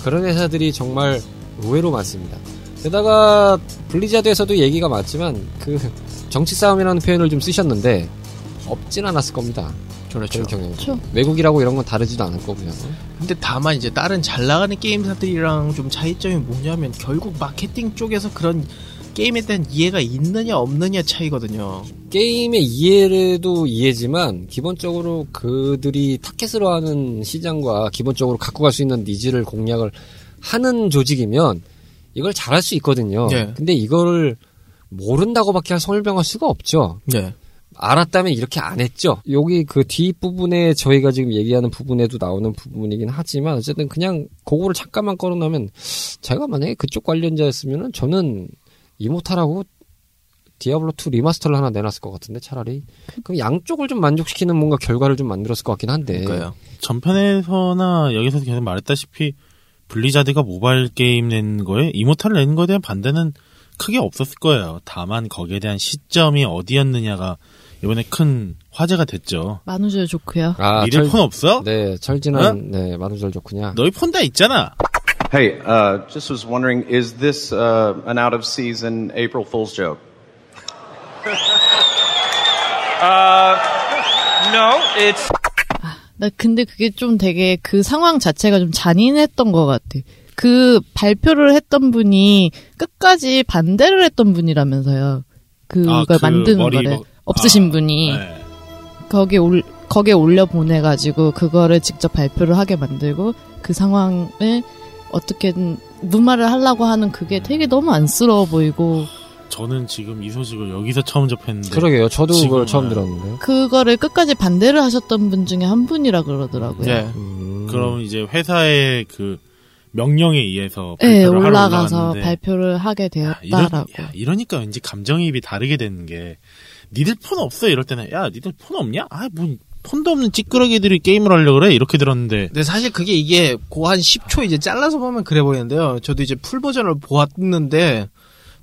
그런 회사들이 정말 의외로 많습니다. 게다가 블리자드에서도 얘기가 많지만 그 정치 싸움이라는 표현을 좀 쓰셨는데 없진 않았을 겁니다. 그렇죠. 경향. 그렇죠. 외국이라고 이런 건 다르지도 않을 거고요. 근데 다만 이제 다른 잘 나가는 게임사들이랑 좀 차이점이 뭐냐면 결국 마케팅 쪽에서 그런 게임에 대한 이해가 있느냐 없느냐 차이거든요. 게임의 이해도 이해지만 기본적으로 그들이 타켓으로 하는 시장과 기본적으로 갖고 갈 수 있는 니즈를 공략을 하는 조직이면 이걸 잘할 수 있거든요. 네. 근데 이거를 모른다고밖에 설명할 수가 없죠. 네. 알았다면 이렇게 안 했죠. 여기 그 뒷부분에 저희가 지금 얘기하는 부분에도 나오는 부분이긴 하지만 어쨌든 그냥 그거를 잠깐만 걸어놓으면 제가 만약에 그쪽 관련자였으면은 저는 이모탈하고 디아블로 2 리마스터를 하나 내놨을 것 같은데 차라리 그럼 양쪽을 좀 만족시키는 뭔가 결과를 좀 만들었을 것 같긴 한데 그러니까요. 전편에서나 여기서 계속 말했다시피 블리자드가 모바일 게임 낸 거에 이모탈을 낸 거에 대한 반대는 크게 없었을 거예요. 다만 거기에 대한 시점이 어디였느냐가 이번에 큰 화제가 됐죠. 만우절 좋고요. 아, 니들 철, 폰 없어? 네 철진한 네 만우절 좋구냐 너희 폰 다 있잖아. Hey, uh, just was wondering, is this uh, an out of season April Fool's joke? No, it's 나 근데 그게 좀 되게 그 상황 자체가 좀 잔인했던 것 같아. 그 발표를 했던 분이 끝까지 반대를 했던 분이라면서요. 그걸 아, 그 만드는 머리 거를 뭐- 없으신 아, 분이 네. 거기에 올 거기에 올려 보내 가지고 그거를 직접 발표를 하게 만들고 그 상황을 어떻게든 무마를 하려고 하는 그게 되게 너무 안쓰러워 보이고 저는 지금 이 소식을 여기서 처음 접했는데 그러게요 저도 그걸 처음 네. 들었는데요 그거를 끝까지 반대를 하셨던 분 중에 한 분이라 그러더라고요. 네. 음, 그럼 이제 회사의 그 명령에 의해서 네, 올라가서 발표를 하게 되었다라고. 야, 이러 니까 왠지 감정이입이 다르게 되는 게 니들 폰 없어 이럴 때는 야 니들 폰 없냐? 아뭐 폰도 없는 찌끄러기들이 게임을 하려고 그래 이렇게 들었는데 근데 사실 그게 이게 고 한 10초 이제 잘라서 보면 그래 보이는데요. 저도 이제 풀 버전을 보았는데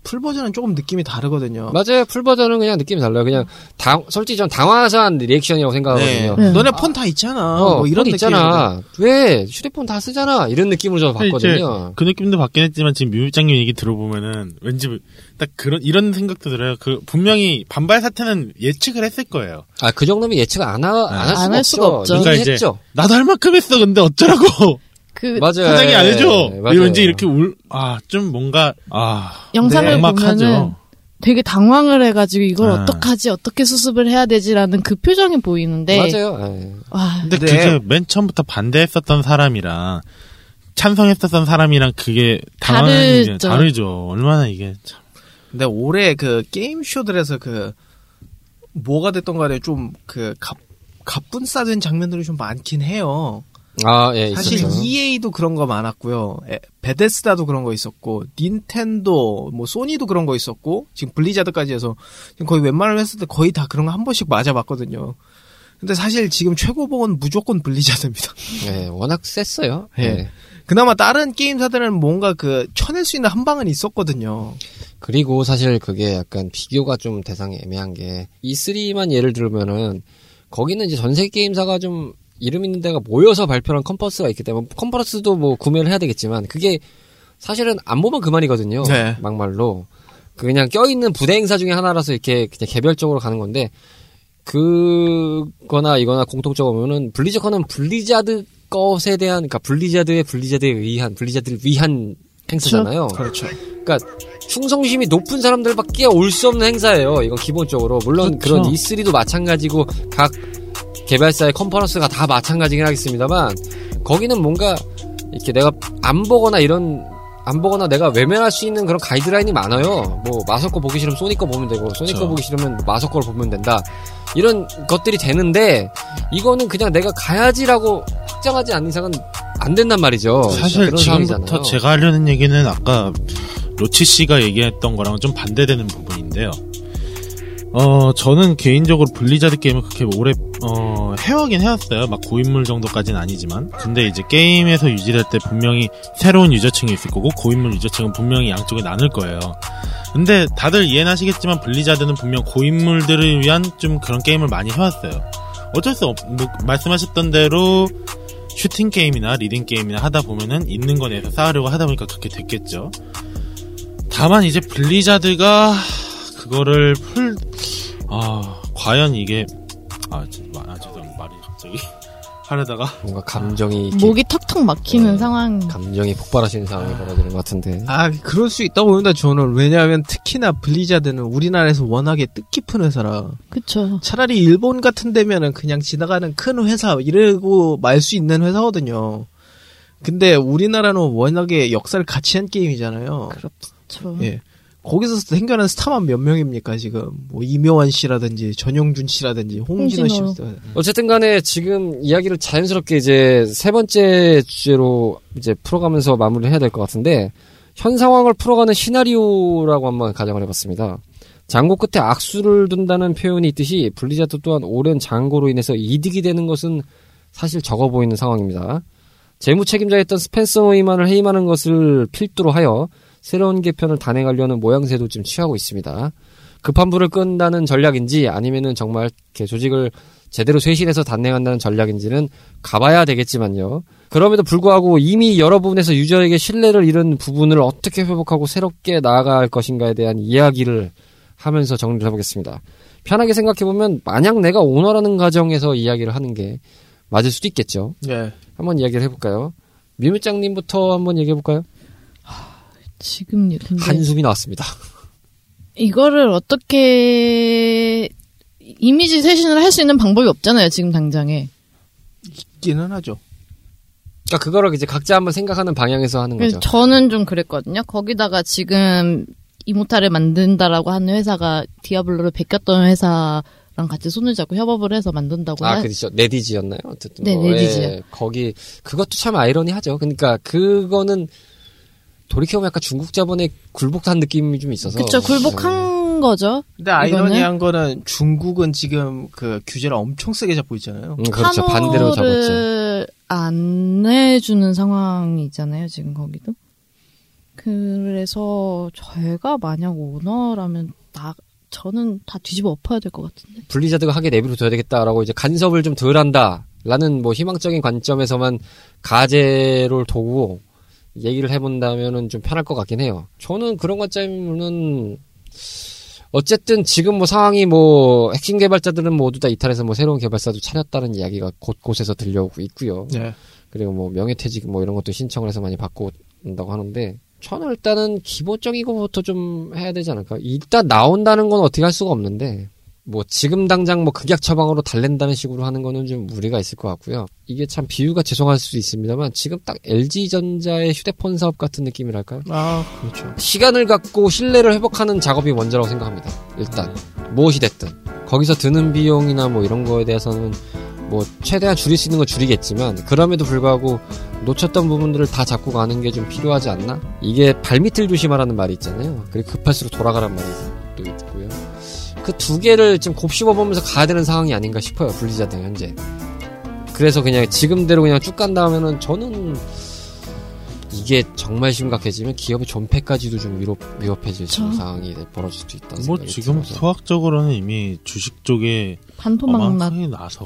풀 버전은 조금 느낌이 다르거든요. 맞아요. 풀 버전은 그냥 느낌이 달라요. 그냥 당, 솔직히 전 당황한 리액션이라고 생각하거든요. 네. 너네 폰 다 있잖아. 어, 뭐 이런 폰 느낌. 있잖아. 왜 휴대폰 다 쓰잖아. 이런 느낌으로 저 봤거든요. 그 느낌도 받긴 했지만 지금 뮤장님 얘기 들어보면은 왠지 딱 그런 이런 생각도 들어요. 그 분명히 반발 사태는 예측을 했을 거예요. 아, 그 정도면 예측 안, 하, 안할 수가, 수가 없죠. 그러니까 이제 했죠. 나도 할 만큼 했어. 근데 어쩌라고 그 맞아요. 사장이 안 해줘. 예, 맞아요. 왠지 이렇게 울, 아, 좀 뭔가, 아, 영상을 네, 보면은. 되게 당황을 해가지고 이걸 아. 어떡하지 어떻게 수습을 해야 되지라는 그 표정이 보이는데 맞아요. 예. 와 근데 네. 그게 맨 처음부터 반대했었던 사람이랑 찬성했었던 사람이랑 그게 당하는 게 다르죠. 다르죠. 얼마나 이게 참. 근데 올해 그 게임 쇼들에서 그 뭐가 됐던 간에 좀 그 갑분싸된 장면들이 좀 많긴 해요. 아, 예, 사실 있었죠. EA도 그런 거 많았고요. 에, 베데스다도 그런 거 있었고, 닌텐도, 뭐 소니도 그런 거 있었고, 지금 블리자드까지 해서 지금 거의 웬만한 회사들 거의 다 그런 거 한 번씩 맞아봤거든요. 근데 사실 지금 최고봉은 무조건 블리자드입니다. 예, 워낙 셌어요. 예. 예. 그나마 다른 게임사들은 뭔가 그 쳐낼 수 있는 한 방은 있었거든요. 그리고 사실 그게 약간 비교가 좀 대상이 애매한 게 E3만 예를 들면은 거기는 이제 전 세계 게임사가 좀 이름 있는 데가 모여서 발표한 컨퍼런스가 있기 때문에 컨퍼런스도 뭐 구매를 해야 되겠지만 그게 사실은 안 보면 그만이거든요. 네. 막말로 그 그냥 껴있는 부대 행사 중에 하나라서 이렇게 그냥 개별적으로 가는 건데 그거나 이거나 공통적으로 보면은 블리자컨은 블리자드 것에 대한 그러니까 블리자드의 블리자드에 의한 블리자드를 위한 행사잖아요. 그렇죠. 그러니까 충성심이 높은 사람들밖에 올 수 없는 행사예요. 이건 기본적으로 물론 그렇죠. 그런 E3도 마찬가지고 각 개발사의 컨퍼런스가 다 마찬가지긴 하겠습니다만 거기는 뭔가 이렇게 내가 안 보거나 이런 안 보거나 내가 외면할 수 있는 그런 가이드라인이 많아요. 뭐 마석 거 보기 싫으면 소니 거 보면 되고 소니 거 그렇죠. 보기 싫으면 마석 거를 보면 된다. 이런 것들이 되는데 이거는 그냥 내가 가야지라고 확정하지 않는 이상은 안 된단 말이죠. 사실 지금부터. 제가 하려는 얘기는 아까 로치 씨가 얘기했던 거랑 좀 반대되는 부분인데요. 어, 저는 개인적으로 블리자드 게임을 그렇게 오래, 어, 해오긴 해왔어요. 막 고인물 정도까지는 아니지만. 근데 이제 게임에서 유지될 때 분명히 새로운 유저층이 있을 거고, 고인물 유저층은 분명히 양쪽에 나눌 거예요. 근데 다들 이해는 하시겠지만, 블리자드는 분명 고인물들을 위한 좀 그런 게임을 많이 해왔어요. 어쩔 수 없, 뭐, 말씀하셨던 대로, 슈팅 게임이나 리딩 게임이나 하다 보면은 있는 거 내서 쌓으려고 하다 보니까 그렇게 됐겠죠. 다만 이제 블리자드가 그거를 풀, 아, 과연 이게, 아, 저- 아 죄송합니다. 말이 갑자기 하려다가. 뭔가 감정이 이렇게 목이 턱턱 막히는 네. 상황 감정이 폭발하시는 상황이 벌어지는 것 같은데. 아, 그럴 수 있다고 봅니다, 저는. 왜냐하면 특히나 블리자드는 우리나라에서 워낙에 뜻깊은 회사라. 그쵸 차라리 일본 같은 데면은 그냥 지나가는 큰 회사, 이러고 말 수 있는 회사거든요. 근데 우리나라는 워낙에 역사를 같이 한 게임이잖아요. 그렇죠 예. 거기서 생겨난 스타만 몇 명입니까, 지금. 뭐, 임요환 씨라든지, 전용준 씨라든지, 홍진호 씨. 홍진호. 어쨌든 간에 지금 이야기를 자연스럽게 이제 세 번째 주제로 이제 풀어가면서 마무리를 해야 될 것 같은데, 현 상황을 풀어가는 시나리오라고 한번 가정을 해봤습니다. 장고 끝에 악수를 둔다는 표현이 있듯이 블리자드 또한 오랜 장고로 인해서 이득이 되는 것은 사실 적어 보이는 상황입니다. 재무 책임자였던 스펜서 노이만을 해임하는 것을 필두로 하여 새로운 개편을 단행하려는 모양새도 지금 취하고 있습니다. 급한 불을 끈다는 전략인지 아니면은 정말 이렇게 조직을 제대로 쇄신해서 단행한다는 전략인지는 가봐야 되겠지만요. 그럼에도 불구하고 이미 여러 부분에서 유저에게 신뢰를 잃은 부분을 어떻게 회복하고 새롭게 나아갈 것인가에 대한 이야기를 하면서 정리를 해보겠습니다. 편하게 생각해보면 만약 내가 오너라는 가정에서 이야기를 하는 게 맞을 수도 있겠죠. 예. 한번 이야기를 해볼까요? 미무장님부터 한번 얘기해볼까요? 지금 근데 한숨이 나왔습니다. 이거를 어떻게 이미지 쇄신을 할 수 있는 방법이 없잖아요 지금 당장에 있기는 하죠. 그러니까 그거를 이제 각자 한번 생각하는 방향에서 하는 거죠. 저는 좀 그랬거든요. 거기다가 지금 이모타를 만든다라고 하는 회사가 디아블로를 베꼈던 회사랑 같이 손을 잡고 협업을 해서 만든다고 아, 하- 그렇죠. 네디지였나요? 어쨌든 네, 뭐, 네디지요. 예, 거기 그것도 참 아이러니하죠. 그러니까 그거는 돌이켜보면 약간 중국 자본의 굴복한 느낌이 좀 있어서. 그쵸 굴복한 거죠. 근데 아이러니한 거는 중국은 지금 그 규제를 엄청 세게 잡고 있잖아요. 음, 그렇죠. 반대로 잡았죠. 안 내주는 상황이잖아요 지금 거기도. 그래서 저희가 만약 오너라면 나 저는 다 뒤집어 엎어야 될 것 같은데. 블리자드가 하게 내비둬야 되겠다라고 이제 간섭을 좀 덜 한다 라는 뭐 희망적인 관점에서만 가제를 두고 얘기를 해본다면은 좀 편할 것 같긴 해요. 저는 그런 관점은 어쨌든 지금 뭐 상황이 뭐 핵심 개발자들은 모두 다 이탈해서 뭐 새로운 개발사도 차렸다는 이야기가 곳곳에서 들려오고 있고요. 네. 그리고 뭐 명예퇴직 뭐 이런 것도 신청을 해서 많이 받고 온다고 하는데 저는 일단은 기본적인 것부터 좀 해야 되지 않을까. 일단 나온다는 건 어떻게 할 수가 없는데 뭐 지금 당장 뭐 극약 처방으로 달랜다는 식으로 하는 거는 좀 무리가 있을 것 같고요. 이게 참 비유가 죄송할 수도 있습니다만 지금 딱 LG전자의 휴대폰 사업 같은 느낌이랄까요? 아, 그렇죠. 시간을 갖고 신뢰를 회복하는 작업이 먼저라고 생각합니다. 일단 무엇이 됐든 거기서 드는 비용이나 뭐 이런 거에 대해서는 뭐 최대한 줄일 수 있는 건 줄이겠지만 그럼에도 불구하고 놓쳤던 부분들을 다 잡고 가는 게 좀 필요하지 않나? 이게 발밑을 조심하라는 말이 있잖아요. 그리고 급할수록 돌아가란 말이 또 있고요. 그 두 개를 지금 곱씹어 보면서 가야 되는 상황이 아닌가 싶어요. 블리자드 현재. 그래서 그냥 지금대로 그냥 쭉 간다 하면은 저는 이게 정말 심각해지면 기업의 존폐까지도 좀 위로, 위협해질 저- 상황이 벌어질 수도 있다는 뭐 생각이 지금 들어서. 수학적으로는 이미 주식 쪽에 반토막 나서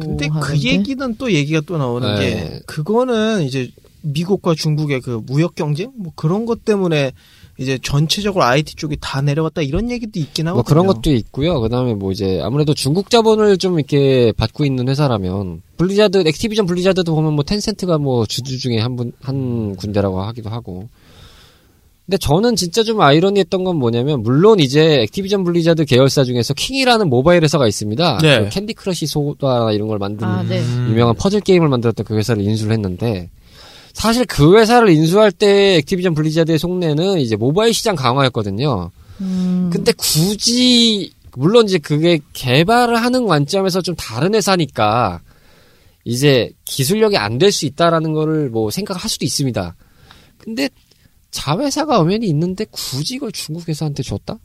근데 그 하는데. 얘기는 또 얘기가 또 나오는 네. 게 그거는 이제 미국과 중국의 그 무역 경쟁 뭐 그런 것 때문에 이제 전체적으로 IT 쪽이 다 내려갔다 이런 얘기도 있긴 하거든요. 뭐 그런 것도 있고요. 그다음에 뭐 이제 아무래도 중국 자본을 좀 이렇게 받고 있는 회사라면 블리자드, 액티비전 블리자드도 보면 뭐 텐센트가 뭐 주주 중에 한분한 군데라고 하기도 하고. 근데 저는 진짜 좀 아이러니했던 건 뭐냐면 물론 이제 액티비전 블리자드 계열사 중에서 킹이라는 모바일 회사가 있습니다. 네. 그 캔디 크러쉬 소다 이런 걸 만드는 아, 네. 음. 유명한 퍼즐 게임을 만들었던 그 회사를 인수를 했는데 사실 그 회사를 인수할 때 액티비전 블리자드의 속내는 이제 모바일 시장 강화였거든요. 음, 근데 굳이 물론 이제 그게 개발을 하는 관점에서 좀 다른 회사니까 이제 기술력이 안 될 수 있다라는 거를 뭐 생각할 수도 있습니다. 근데 자회사가 엄연히 있는데 굳이 이걸 중국 회사한테 줬다?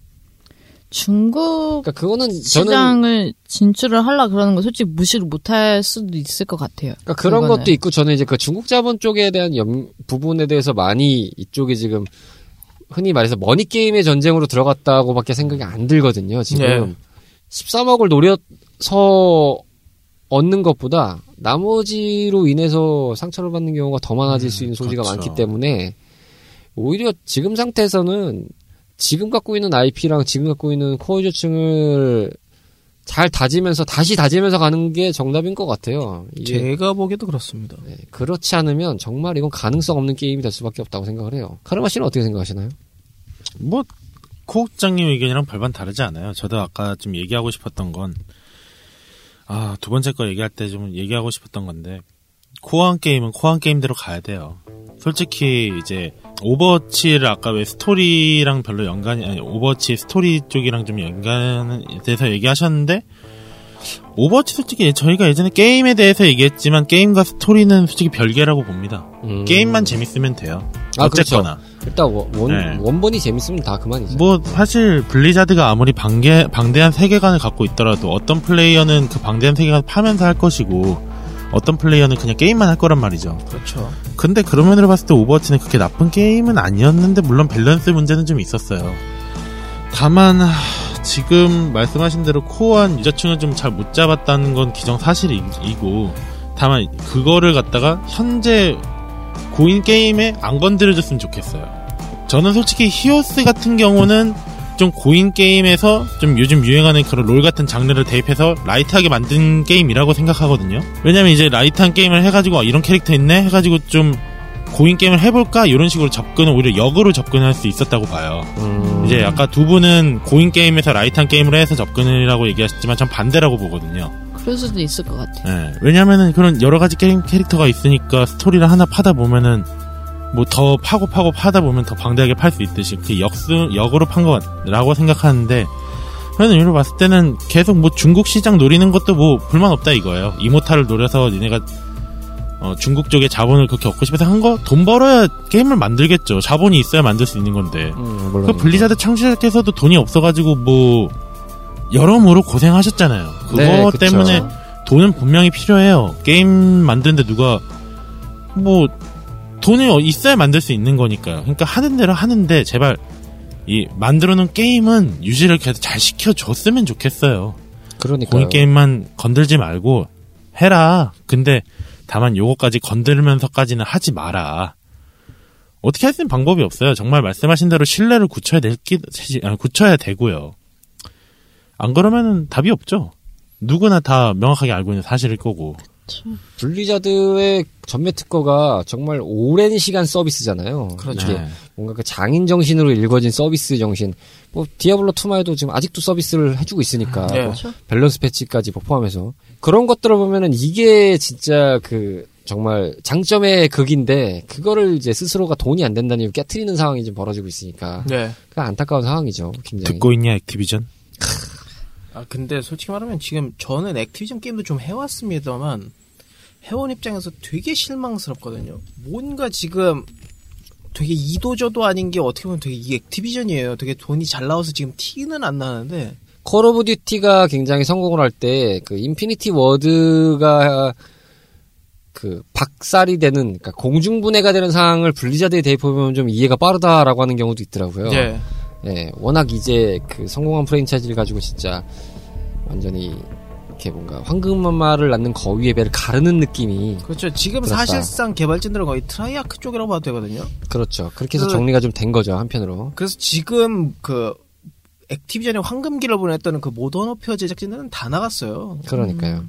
중국 그러니까 그거는 시장을 진출을 하려 그러는 거 솔직히 무시를 못할 수도 있을 것 같아요. 그러니까 그런 그거는. 것도 있고 저는 이제 그 중국 자본 쪽에 대한 염, 부분에 대해서 많이 이쪽에 지금 흔히 말해서 머니 게임의 전쟁으로 들어갔다고밖에 생각이 안 들거든요. 지금 네. 13억을 노려서 얻는 것보다 나머지로 인해서 상처를 받는 경우가 더 많아질 수 있는 소지가 그렇죠. 많기 때문에 오히려 지금 상태에서는 지금 갖고 있는 IP랑 지금 갖고 있는 코어 유저층을 잘 다지면서 다시 다지면서 가는 게 정답인 것 같아요. 제가 보기에도 그렇습니다. 네, 그렇지 않으면 정말 이건 가능성 없는 게임이 될 수밖에 없다고 생각을 해요. 카르마 씨는 어떻게 생각하시나요? 뭐 코국장님 의견이랑 별반 다르지 않아요. 저도 아까 좀 얘기하고 싶었던 건, 아, 두 번째 거 얘기할 때 좀 얘기하고 싶었던 건데, 코어한 게임은 코어한 게임대로 가야 돼요. 솔직히 이제 오버워치를 아까 왜 스토리랑 별로 연관이 아니 오버워치 스토리 쪽이랑 좀 연관에 대해서 얘기하셨는데 오버워치 솔직히 저희가 예전에 게임에 대해서 얘기했지만 게임과 스토리는 솔직히 별개라고 봅니다. 음. 게임만 재밌으면 돼요. 아, 그렇죠. 어쨌거나. 일단 원, 원, 네. 원본이 재밌으면 다 그만이죠. 뭐 사실 블리자드가 아무리 방개, 방대한 세계관을 갖고 있더라도 어떤 플레이어는 그 방대한 세계관을 파면서 할 것이고 어떤 플레이어는 그냥 게임만 할 거란 말이죠. 그렇죠. 근데 그런 면으로 봤을 때 오버워치는 그렇게 나쁜 게임은 아니었는데 물론 밸런스 문제는 좀 있었어요. 다만 하, 지금 말씀하신 대로 코어한 유저층을 좀 잘 못 잡았다는 건 기정사실이고 다만 그거를 갖다가 현재 고인 게임에 안 건드려줬으면 좋겠어요. 저는 솔직히 히오스 같은 경우는 좀 고인 게임에서 좀 요즘 유행하는 그런 롤 같은 장르를 대입해서 라이트하게 만든 게임이라고 생각하거든요. 왜냐면 이제 라이트한 게임을 해가지고 아, 이런 캐릭터 있네 해가지고 좀 고인 게임을 해볼까 이런 식으로 접근은 오히려 역으로 접근할 수 있었다고 봐요. 음. 이제 아까 두 분은 고인 게임에서 라이트한 게임을 해서 접근이라고 얘기하셨지만 전 반대라고 보거든요. 그럴 수도 있을 것 같아요. 예, 왜냐면은 그런 여러 가지 게임 캐릭터가 있으니까 스토리를 하나 파다 보면은 뭐 더 파고 파고 파다 보면 더 방대하게 팔 수 있듯이 그 역수 역으로 판 거라고 생각하는데 그런 의미로 봤을 때는 계속 뭐 중국 시장 노리는 것도 뭐 불만 없다 이거예요. 이모탈을 노려서 니네가 어, 중국 쪽에 자본을 그렇게 얻고 싶어서 한 거 돈 벌어야 게임을 만들겠죠. 자본이 있어야 만들 수 있는 건데. 음. 그 블리자드 창시자께서도 돈이 없어가지고 뭐 여러모로 고생하셨잖아요. 그거 네. 때문에 돈은 분명히 필요해요. 게임 만드는데 누가 뭐 돈이 어- 있어야 만들 수 있는 거니까요. 그러니까 하는 대로 하는데 제발 이 만들어 놓은 게임은 유지를 계속 잘 시켜줬으면 좋겠어요. 그러니까 공익 게임만 건들지 말고 해라. 근데 다만 요거까지 건들면서까지는 하지 마라. 어떻게 할 수 있는 방법이 없어요. 정말 말씀하신 대로 신뢰를 굳혀야 될 기, 아니, 굳혀야 되고요. 안 그러면은 답이 없죠. 누구나 다 명확하게 알고 있는 사실일 거고. 블리자드의 전매 특허가 정말 오랜 시간 서비스잖아요. 그렇죠. 네. 뭔가 그 장인 정신으로 일궈진 서비스 정신. 뭐 디아블로 2마에도 지금 아직도 서비스를 해주고 있으니까 네. 뭐 그렇죠. 밸런스 패치까지 포함해서 그런 것들을 보면은 이게 진짜 그 정말 장점의 극인데 그거를 이제 스스로가 돈이 안 된다는 이유 깨트리는 상황이 좀 벌어지고 있으니까 네. 그 안타까운 상황이죠. 굉장히. 듣고 있냐, 액티비전? 아 근데 솔직히 말하면 지금 저는 액티비전 게임도 좀 해왔습니다만 회원 입장에서 되게 실망스럽거든요. 뭔가 지금 되게 이도저도 아닌 게 어떻게 보면 되게 이 액티비전이에요. 되게 돈이 잘 나와서 지금 티는 안 나는데 콜 오브 듀티가 굉장히 성공을 할 때 그 인피니티 워드가 그 박살이 되는 그러니까 공중분해가 되는 상황을 블리자드에 대입하면 좀 이해가 빠르다라고 하는 경우도 있더라고요. 네. 예, 워낙 이제 그 성공한 프랜차이즈를 가지고 진짜 완전히 이렇게 뭔가 황금알을 낳는 거위의 배를 가르는 느낌이 그렇죠. 지금 그렇다. 사실상 개발진들은 거의 트레이아크 쪽이라고 봐도 되거든요. 그렇죠. 그렇게 해서 그- 정리가 좀 된 거죠 한편으로. 그래서 지금 그 액티비전의 황금기를 보냈던 그 모던 워페어 제작진들은 다 나갔어요. 그러니까요.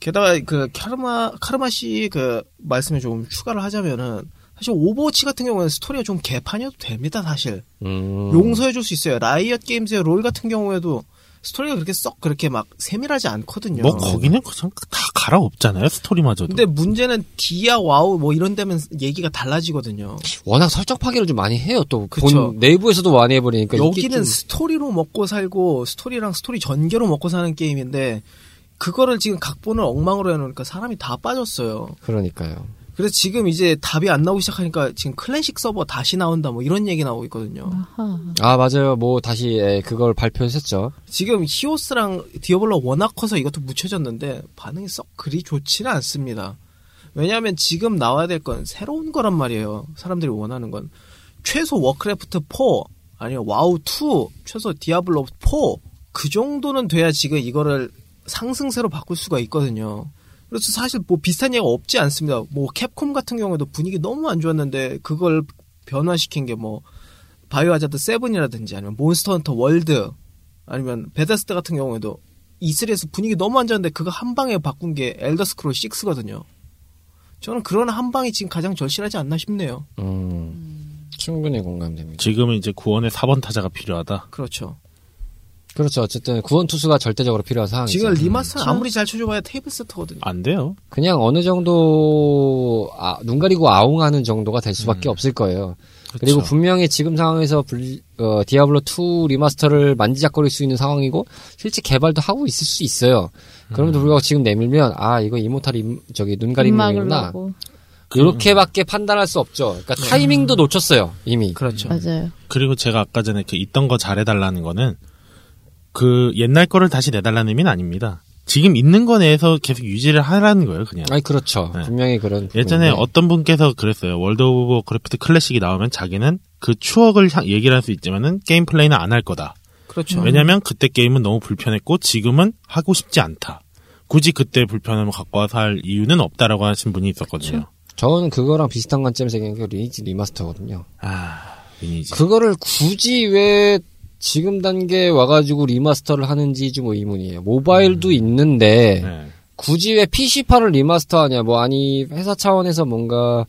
게다가 그 카르마 카르마 씨 그 말씀에 조금 추가를 하자면은 사실 오버워치 같은 경우에는 스토리가 좀 개판이어도 됩니다 사실 음. 용서해줄 수 있어요 라이엇 게임즈의 롤 같은 경우에도 스토리가 그렇게 썩 그렇게 막 세밀하지 않거든요. 뭐, 거기는 그냥 다 갈아엎잖아요, 스토리마저도. 근데 문제는 디아 와우 뭐 이런 데면 얘기가 달라지거든요. 워낙 설정 파괴를 좀 많이 해요. 또 그쵸. 본 내부에서도 많이 해버리니까 여기는 좀- 스토리로 먹고 살고 스토리랑 스토리 전개로 먹고 사는 게임인데 그거를 지금 각본을 엉망으로 해놓으니까 사람이 다 빠졌어요. 그러니까요. 그래서 지금 이제 답이 안 나오기 시작하니까 지금 클래식 서버 다시 나온다 뭐 이런 얘기 나오고 있거든요. 아하. 아 맞아요. 뭐 다시 예, 그걸 발표했었죠. 지금 히오스랑 디아블로 워낙 커서 이것도 묻혀졌는데 반응이 썩 그리 좋지는 않습니다. 왜냐하면 지금 나와야 될 건 새로운 거란 말이에요. 사람들이 원하는 건 최소 워크래프트 4 아니면 와우 2 최소 디아블로 4 그 정도는 돼야 지금 이거를 상승세로 바꿀 수가 있거든요. 그래서 사실 뭐 비슷한 얘기가 없지 않습니다. 뭐 캡콤 같은 경우에도 분위기 너무 안 좋았는데 그걸 변화시킨 게 뭐 바이오하자드 7이라든지 아니면 몬스터 헌터 월드 아니면 베데스다 같은 경우에도 E3에서 분위기 너무 안 좋았는데 그거 한 방에 바꾼 게 엘더 스크롤 6거든요. 저는 그런 한 방이 지금 가장 절실하지 않나 싶네요. 음, 충분히 공감됩니다. 지금은 이제 구원의 4번 타자가 필요하다. 그렇죠. 그렇죠. 어쨌든 구원 투수가 절대적으로 필요한 상황이죠. 지금 리마스터는 그렇죠. 아무리 잘 쳐줘봐야 테이블 세터거든요. 안 돼요. 그냥 어느 정도 아, 눈 가리고 아웅하는 정도가 될 수밖에 음. 없을 거예요. 그렇죠. 그리고 분명히 지금 상황에서 블리- 어, 디아블로 2 리마스터를 만지작거릴 수 있는 상황이고 실제 개발도 하고 있을 수 있어요. 음. 그럼에도 불구하고 지금 내밀면 아 이거 이모탈 임, 저기 눈 가리는구나 입막으려고. 이렇게밖에 판단할 수 없죠. 그러니까 타이밍도 놓쳤어요 이미. 그렇죠. 맞아요. 그리고 제가 아까 전에 그 있던 거 잘해달라는 거는 그 옛날 거를 다시 내달라는 의미는 아닙니다. 지금 있는 거 내에서 계속 유지를 하라는 거예요, 그냥. 아니 그렇죠. 네. 분명히 그런. 예전에 부분인데. 어떤 분께서 그랬어요. 월드 오브 워크래프트 클래식이 나오면 자기는 그 추억을 향- 얘기를 할 수 있지만은 게임 플레이는 안 할 거다. 그렇죠. 왜냐면 그때 게임은 너무 불편했고 지금은 하고 싶지 않다. 굳이 그때 불편함을 갖고 와서 할 이유는 없다라고 하신 분이 있었거든요. 저는 그거랑 비슷한 관점에서 얘기한 게 리니지 리마스터거든요. 아, 리니지. 그거를 굳이 왜 지금 단계에 와가지고 리마스터를 하는지 좀 의문이에요. 모바일도 있는데 네. 굳이 왜 PC판을 리마스터하냐? 뭐 아니 회사 차원에서 뭔가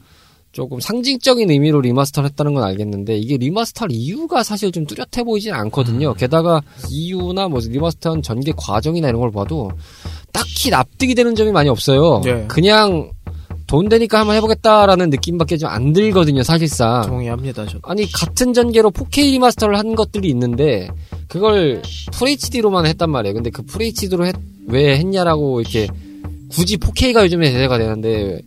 조금 상징적인 의미로 리마스터를 했다는 건 알겠는데 이게 리마스터할 이유가 사실 좀 뚜렷해 보이진 않거든요. 게다가 이유나 뭐 리마스터한 전개 과정이나 이런 걸 봐도 딱히 납득이 되는 점이 많이 없어요. 네. 그냥 돈 되니까 한번 해보겠다라는 느낌밖에 좀 안 들거든요, 사실상. 동의합니다. 저. 아니 같은 전개로 4K 리마스터를 한 것들이 있는데 그걸 FHD로만 했단 말이에요. 근데 그 FHD로 왜 했냐라고 이렇게 굳이 4K가 요즘에 대세가 되는데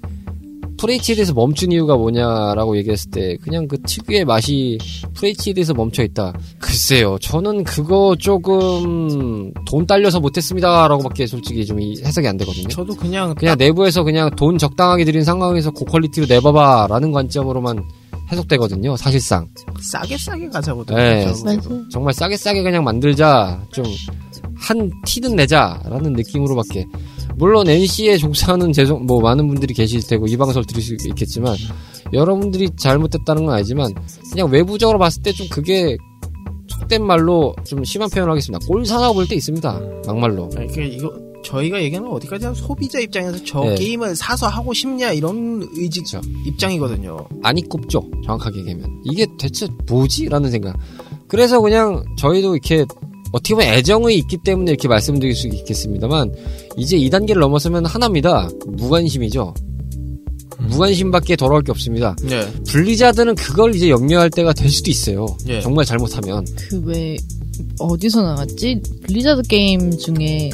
FHD에서 멈춘 이유가 뭐냐라고 얘기했을 때 그냥 그 특유의 맛이 FHD에서 멈춰 있다. 글쎄요, 저는 그거 조금 돈 딸려서 못했습니다라고밖에 솔직히 좀 이- 해석이 안 되거든요. 저도 그냥 그냥 내부에서 그냥 돈 적당하게 들인 상황에서 고퀄리티로 내봐봐라는 관점으로만 해석되거든요. 사실상 싸게 싸게 가자거든요. 네. 맞아요. 정말 싸게 싸게 그냥 만들자 좀 한 티는 내자라는 느낌으로밖에 물론 NC에 종사하는 재정 뭐 많은 분들이 계실 테고 이 방송을 수 있겠지만 여러분들이 잘못됐다는 건 아니지만 그냥 외부적으로 봤을 때 좀 그게 속된 말로 좀 심한 표현을 하겠습니다. 꼴사나 볼때 있습니다. 막말로. 아니, 그 이거 저희가 얘기하는 건 어디까지 하면 소비자 입장에서 저 네. 게임을 사서 하고 싶냐 이런 의지 그쵸. 입장이거든요. 아니 꼽죠. 정확하게 얘기하면. 이게 대체 뭐지? 라는 생각. 그래서 그냥 저희도 이렇게 어떻게 보면 애정이 있기 때문에 이렇게 말씀드릴 수 있겠습니다만 이제 2단계를 넘어서면 하나입니다. 무관심이죠. 무관심밖에 돌아올 게 없습니다. 네. 블리자드는 그걸 이제 염려할 때가 될 수도 있어요. 예. 정말 잘못하면. 그 왜 어디서 나갔지? 블리자드 게임 중에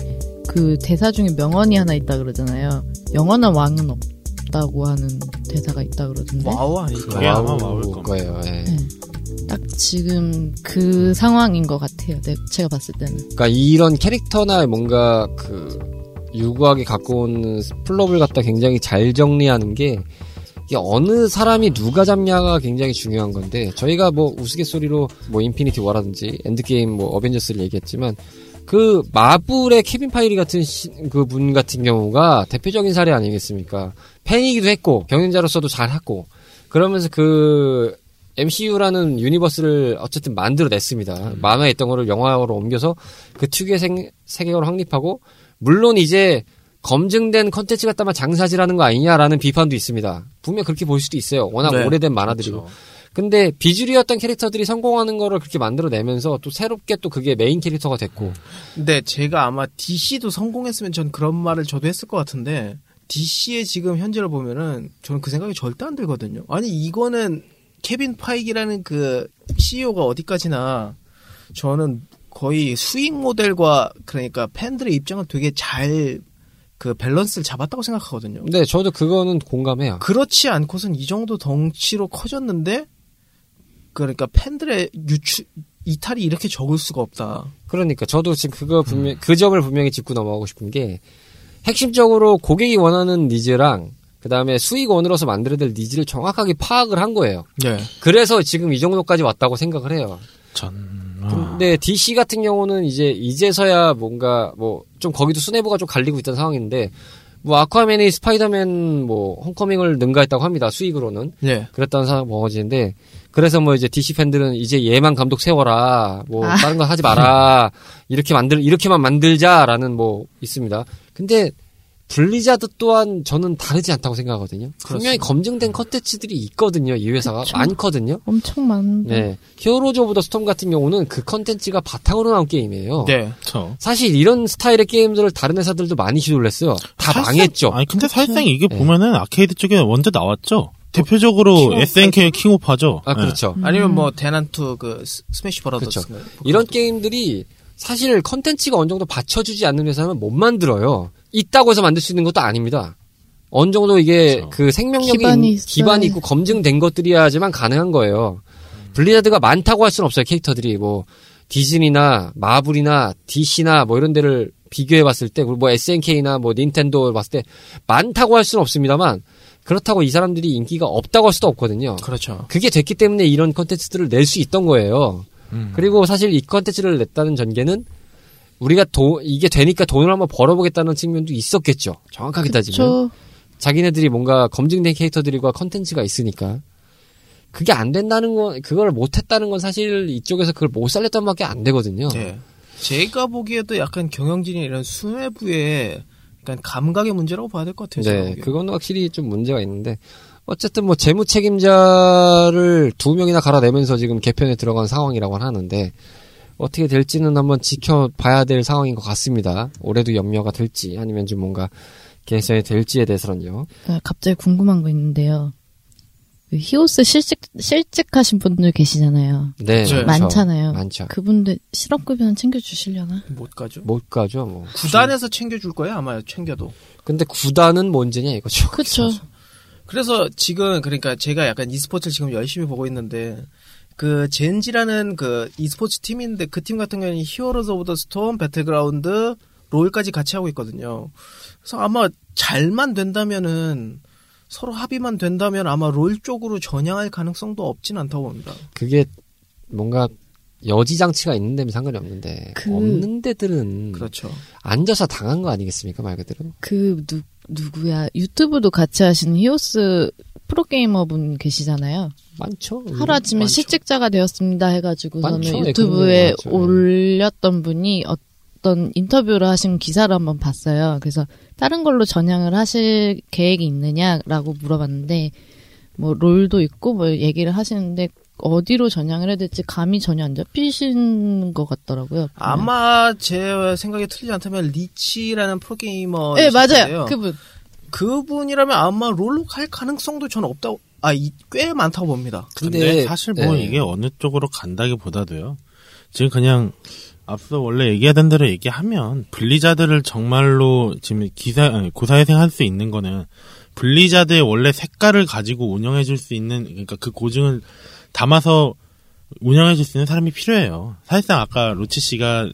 그 대사 중에 명언이 하나 있다 그러잖아요. 영원한 왕은 없다고 하는 대사가 있다 그러던데. 와우 아닐까요? 그게 아마 와우. 거예요. 예. 네. 딱 지금 그 상황인 것 같아요. 네, 제가 봤을 때는. 그러니까 이런 캐릭터나 뭔가 그 유구하게 갖고 오는 플롯을 갖다 굉장히 잘 정리하는 게 이게 어느 사람이 누가 잡냐가 굉장히 중요한 건데 저희가 뭐 우스갯소리로 뭐 인피니티 워라든지 엔드게임 뭐 어벤져스를 얘기했지만 그 마블의 케빈 파이기 같은 그 분 같은 경우가 대표적인 사례 아니겠습니까? 팬이기도 했고 경영자로서도 잘 했고 그러면서 그 MCU라는 유니버스를 어쨌든 만들어냈습니다. 만화에 있던 거를 영화로 옮겨서 그 특유의 생- 세계관을 확립하고 물론 이제 검증된 컨텐츠 갖다만 장사질하는 거 아니냐라는 비판도 있습니다. 분명 그렇게 볼 수도 있어요. 워낙 네. 오래된 만화들이고. 그렇죠. 근데 비주류였던 캐릭터들이 성공하는 거를 그렇게 만들어내면서 또 새롭게 또 그게 메인 캐릭터가 됐고 근데 제가 아마 DC도 성공했으면 전 그런 말을 저도 했을 것 같은데 DC의 지금 현재를 보면은 저는 그 생각이 절대 안 들거든요. 아니 이거는 케빈 파이기라는 그 CEO가 어디까지나 저는 거의 수익 모델과 그러니까 팬들의 입장을 되게 잘 그 밸런스를 잡았다고 생각하거든요. 근데 저도 그거는 공감해요. 그렇지 않고선 이 정도 덩치로 커졌는데 그러니까 팬들의 유저 이탈이 이렇게 적을 수가 없다. 그러니까 저도 지금 그거 분명 그 점을 분명히 짚고 넘어가고 싶은 게 핵심적으로 고객이 원하는 needs랑 그 다음에 수익원으로서 만들어야 될 needs를 정확하게 파악을 한 거예요. 네. 그래서 지금 이 정도까지 왔다고 생각을 해요. 전 아, 근데 DC 같은 경우는 이제 이제서야 뭔가 뭐 좀 거기도 수뇌부가 좀 갈리고 있던 상황인데 뭐 아쿠아맨이 스파이더맨 뭐 홈커밍을 능가했다고 합니다. 수익으로는. 네. 그랬다는 상황 벌어지는데 그래서 뭐 이제 DC 팬들은 이제 얘만 감독 세워라 뭐 아. 다른 거 하지 마라 이렇게 만들 이렇게만 만들자라는 뭐 있습니다. 근데 블리자드 또한 저는 다르지 않다고 생각하거든요. 분명히 검증된 컨텐츠들이 있거든요. 이 회사가 그쵸. 많거든요. 엄청 많은데. 네, 히어로즈 오브 더 스톰 같은 경우는 그 컨텐츠가 바탕으로 나온 게임이에요. 네. 저. 사실 이런 스타일의 게임들을 다른 회사들도 많이 시도를 했어요. 다 사실상- 망했죠. 아니 근데 사실상 이게 네. 보면은 아케이드 쪽에 먼저 나왔죠. 대표적으로 킹오프 SNK 킹오파죠. 아 네. 그렇죠. 아니면 뭐 대난투 그 스- 스매시 브라더스 그렇죠. 이런 게임들이 사실 컨텐츠가 어느 정도 받쳐주지 않는 회사는 못 만들어요. 있다고 해서 만들 수 있는 것도 아닙니다. 어느 정도 이게 그렇죠. 그 생명력이 기반이 있- 기반이 있고 검증된 것들이야지만 가능한 거예요. 블리자드가 많다고 할 수는 없어요. 캐릭터들이 뭐 디즈니나 마블이나 DC나 뭐 이런 데를 비교해 봤을 때 그리고 뭐 SNK나 뭐 닌텐도 봤을 때 많다고 할 수는 없습니다만 그렇다고 이 사람들이 인기가 없다고 할 수도 없거든요. 그렇죠. 그게 됐기 때문에 이런 컨텐츠들을 낼 수 있던 거예요. 음. 그리고 사실 이 컨텐츠를 냈다는 전개는 우리가 도, 이게 되니까 돈을 한번 벌어보겠다는 측면도 있었겠죠. 정확하게 따지면. 저 자기네들이 뭔가 검증된 캐릭터들과 컨텐츠가 있으니까. 그게 안 된다는 건, 그걸 못했다는 건 사실 이쪽에서 그걸 못 살렸던 밖에 안 되거든요. 네. 제가 보기에도 약간 경영진이 이런 수뇌부의 약간 감각의 문제라고 봐야 될 것 같아요. 네. 그건 확실히 좀 문제가 있는데 어쨌든 뭐 재무 책임자를 두 명이나 갈아내면서 지금 개편에 들어간 상황이라고 하는데 어떻게 될지는 한번 지켜봐야 될 상황인 것 같습니다. 올해도 염려가 될지 아니면 좀 뭔가 개선이 될지에 대해서는요. 아, 갑자기 궁금한 거 있는데요. 그 히오스 실직 실직하신 분들 계시잖아요. 네, 네. 많죠. 많잖아요. 많죠. 그분들 실업급여는 챙겨주시려나? 못 가죠. 못 가죠, 뭐. 구단에서 챙겨줄 거예요, 아마 챙겨도. 근데 구단은 뭔 죄냐 이거죠. 그쵸. 그래서 지금 그러니까 제가 약간 e스포츠를 지금 열심히 보고 있는데 그 젠지라는 그 e스포츠 팀인데 그 팀 같은 경우는 히어로즈 오브 더 스톰, 배틀그라운드, 롤까지 같이 하고 있거든요. 그래서 아마 잘만 된다면은 서로 합의만 된다면 아마 롤 쪽으로 전향할 가능성도 없진 않다고 봅니다. 그게 뭔가 여지 장치가 있는 데면 상관이 없는데 그- 없는 데들은 그렇죠. 앉아서 당한 거 아니겠습니까 말 그대로. 그 누, 누구야 유튜브도 같이 하시는 히오스 프로게이머 분 계시잖아요. 많죠. 하루 아침에 많죠. 실직자가 되었습니다 해가지고서는 많죠. 네, 유튜브에. 올렸던 분이 어떤 인터뷰를 하신 기사를 한번 봤어요. 그래서 다른 걸로 전향을 하실 계획이 있느냐라고 물어봤는데 뭐 롤도 있고 뭐 얘기를 하시는데 어디로 전향을 해야 될지 감이 전혀 안 잡히시는 것 같더라고요. 아마 제 생각이 틀리지 않다면 리치라는 프로게이머 네 맞아요. 그분 그분이라면 아마 롤로 갈 가능성도 저는 없다고 아꽤 많다고 봅니다. 근데, 사실 뭐 네. 이게 어느 쪽으로 간다기보다도요. 지금 그냥 앞서 원래 얘기하던 대로 얘기하면 블리자드를 정말로 지금 기사 아니, 고사회생 할 수 있는 거는 블리자드의 원래 색깔을 가지고 운영해 줄 수 있는 그러니까 그 고증을 담아서 운영해 줄 수 있는 사람이 필요해요. 사실상 아까 로치 씨가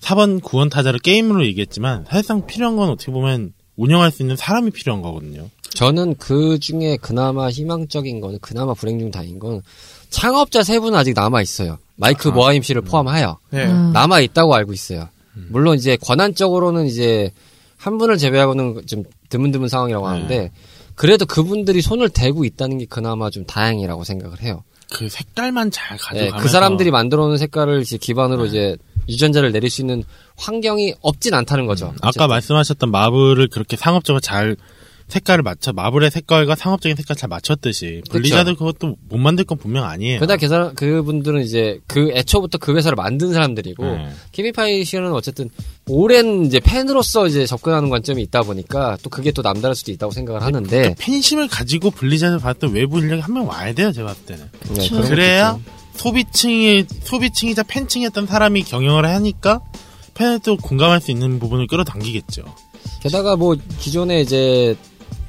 4번 구원 타자를 게임으로 얘기했지만 사실상 필요한 건 어떻게 보면 운영할 수 있는 사람이 필요한 거거든요. 저는 그 중에 그나마 희망적인 거는 그나마 불행 중 다행인 건 창업자 세 분은 아직 남아 있어요. 마이크 아. 모하임 씨를 포함하여 네. 음. 남아 있다고 알고 있어요. 물론 이제 권한적으로는 이제 한 분을 제외하고는 좀 드문드문 상황이라고 네. 하는데 그래도 그분들이 손을 대고 있다는 게 그나마 좀 다행이라고 생각을 해요. 그 색깔만 잘 네, 가져가면서 그 사람들이 만들어 놓은 색깔을 이제 네. 기반으로 이제 유전자를 내릴 수 있는 환경이 없진 않다는 거죠. 음. 아까. 말씀하셨던 마블을 그렇게 상업적으로 잘 색깔을 맞춰 마블의 색깔과 상업적인 색깔 잘 맞췄듯이 블리자드 그것도 못 만들 건 분명 아니에요. 그다 그 사람 그분들은 이제 그 애초부터 그 회사를 만든 사람들이고 네. 케빈 파이기 씨는 어쨌든 오랜 이제 팬으로서 이제 접근하는 관점이 있다 보니까 또 그게 또 남다를 수도 있다고 생각을 하는데 그러니까 팬심을 가지고 블리자드 봤던 외부 인력이 한 명 와야 돼요. 제가 봤을 때는. 네, 그래야 것도 소비층이 소비층이자 팬층이었던 사람이 경영을 하니까 또 공감할 수 있는 부분을 끌어당기겠죠. 게다가 뭐 기존에 이제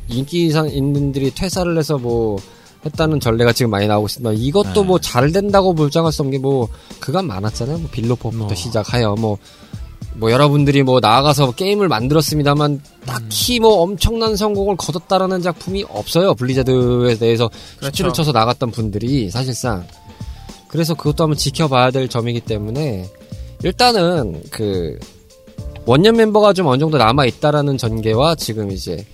인기상 인들이 퇴사를 해서 뭐 했다는 전례가 지금 많이 나오고 있습니다. 이것도 네. 뭐잘 된다고 볼장할 수 없는 게 뭐 그간 많았잖아요. 뭐 빌로포부터 뭐. 시작하여 뭐뭐 여러분들이 뭐 나아가서 게임을 만들었습니다만 딱히 뭐 엄청난 성공을 거뒀다라는 작품이 없어요. 블리자드에 대해서 그렇죠. 쳐서 나갔던 분들이 사실상 그래서 그것도 한번 지켜봐야 될 점이기 때문에 일단은 그 원년 멤버가 좀 어느 정도 남아 있다라는 전개와 지금 이제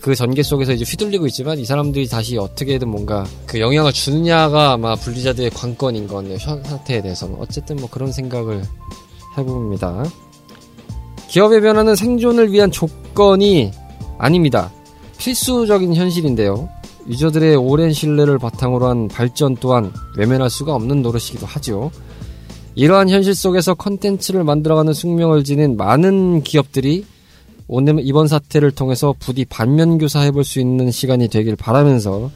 그 전개 속에서 이제 휘둘리고 있지만 이 사람들이 다시 어떻게든 뭔가 그 영향을 주느냐가 아마 블리자드의 관건인. 현 상태에 대해서는 어쨌든 뭐 그런 생각을 해봅니다. 기업의 변화는 생존을 위한 조건이 아닙니다. 필수적인 현실인데요. 유저들의 오랜 신뢰를 바탕으로 한 발전 또한 외면할 수가 없는 노릇이기도 하죠. 이러한 현실 속에서 컨텐츠를 만들어가는 숙명을 지닌 많은 기업들이 오늘 이번 사태를 통해서 부디 반면교사 해볼 수 있는 시간이 되길 바라면서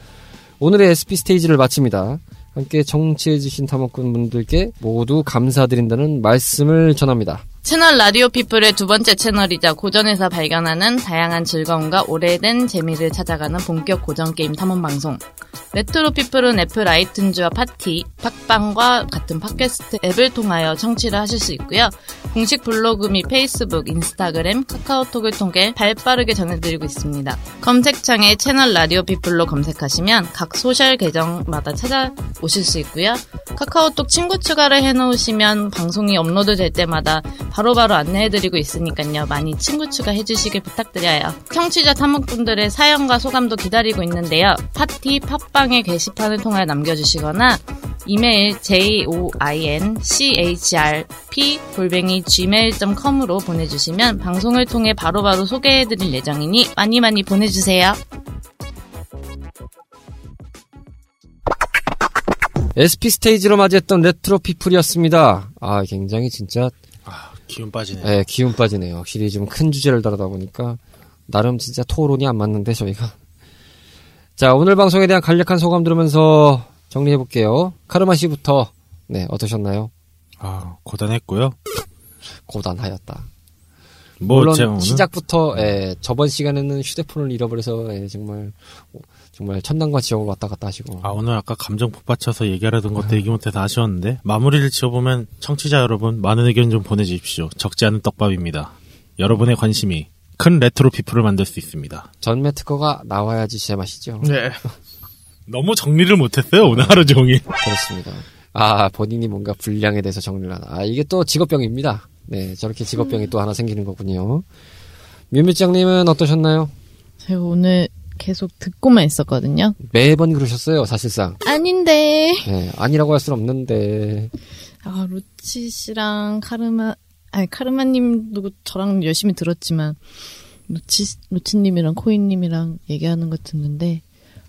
오늘의 SP 스테이지를 마칩니다. 함께 청취해주신 탐험꾼 분들께 모두 감사드린다는 말씀을 전합니다. 채널 라디오 피플의 두 번째 채널이자 고전에서 발견하는 다양한 즐거움과 오래된 재미를 찾아가는 본격 고전 게임 탐험 방송. 레트로 피플은 애플 아이튠즈와 팟티, 팟빵과 같은 팟캐스트 앱을 통하여 청취를 하실 수 있고요. 공식 블로그 및 페이스북, 인스타그램, 카카오톡을 통해 발빠르게 전해드리고 있습니다. 검색창에 채널 라디오 피플로 검색하시면 각 소셜 계정마다 찾아오실 수 있고요. 카카오톡 친구 추가를 해놓으시면 방송이 업로드 될 때마다 바로바로 안내해드리고 있으니까요. 많이 친구 추가해주시길 부탁드려요. 청취자 탐험분들의 사연과 소감도 기다리고 있는데요. 팟티 팟빵의 게시판을 통해 남겨주시거나 이메일 joinchrp 골뱅이 gmail.com으로 보내주시면 방송을 통해 바로 바로 소개해드릴 예정이니 많이 많이 보내주세요. SP 스테이지로 맞이했던 레트로 피플이었습니다. 아, 굉장히 진짜 아, 기운 빠지네. 예, 기운 빠지네요. 확실히 좀 큰 주제를 다루다 보니까 나름 진짜 토론이 안 맞는데 저희가. 자, 오늘 방송에 대한 간략한 소감 들으면서 정리해 볼게요. 카르마 씨부터 네, 어떠셨나요? 아, 고단했고요. 고단하였다. 뭐 물론 시작부터 예, 저번 시간에는 휴대폰을 잃어버려서 예, 정말 정말 천당과 지옥을 왔다 갔다 하시고 아 오늘 아까 감정 폭받쳐서 얘기하려던 것도 얘기 못해서 아쉬웠는데 마무리를 지어보면 청취자 여러분 많은 의견 좀 보내주십시오. 적지 않은 떡밥입니다. 여러분의 관심이 큰 레트로 피플을 만들 수 있습니다. 전매 특허가 나와야지 제맛이죠. 네. 너무 정리를 못했어요 오늘 하루 종일. 그렇습니다. 아 본인이 뭔가 불량에 대해서 정리를 하나. 아 이게 또 직업병입니다. 네 저렇게 직업병이 또 하나 생기는 거군요. 뮤뮤장님은 어떠셨나요? 제가 오늘 계속 듣고만 있었거든요. 매번 그러셨어요 사실상. 아닌데. 네, 아니라고 할 수는 없는데 아, 루치 씨랑 카르마, 아니, 카르마님도 저랑 열심히 들었지만, 루치, 루치님이랑 코인님이랑 얘기하는 거 듣는데,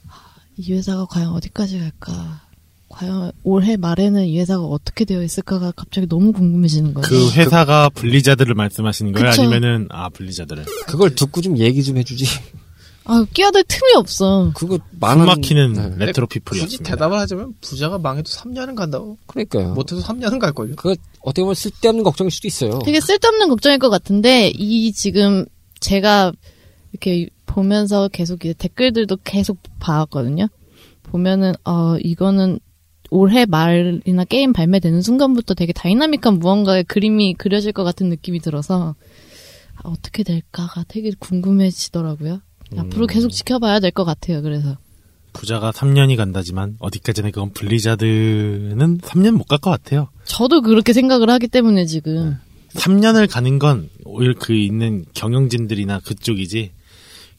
아, 이 회사가 과연 어디까지 갈까? 과연 올해 말에는 이 회사가 어떻게 되어 있을까가 갑자기 너무 궁금해지는 거예요. 그 회사가 블리자드를 말씀하시는 거예요? 그쵸. 아니면은 아 블리자드를 그걸 듣고 좀 얘기 좀 해주지. 아, 끼어들 틈이 없어. 그거 숨 많은 막히는 네, 레트로 굳이 피플이었습니다. 대답을 하자면 부자가 망해도 3년은 간다고. 그러니까요. 못해도 3년은 갈걸요. 그 어떻게 보면 쓸데없는 걱정일 수도 있어요. 되게 쓸데없는 걱정일 것 같은데, 이 지금 제가 이렇게 보면서 계속 이제 댓글들도 계속 봐왔거든요. 보면은, 어, 이거는 올해 말이나 게임 발매되는 순간부터 되게 다이나믹한 무언가의 그림이 그려질 것 같은 느낌이 들어서, 아, 어떻게 될까가 되게 궁금해지더라고요. 앞으로 계속 지켜봐야 될 것 같아요, 그래서. 부자가 3년이 간다지만 어디까지나 그건 블리자드는 3년 못 갈 것 같아요. 저도 그렇게 생각을 하기 때문에 지금. 3년을 가는 건 오히려 그 있는 경영진들이나 그쪽이지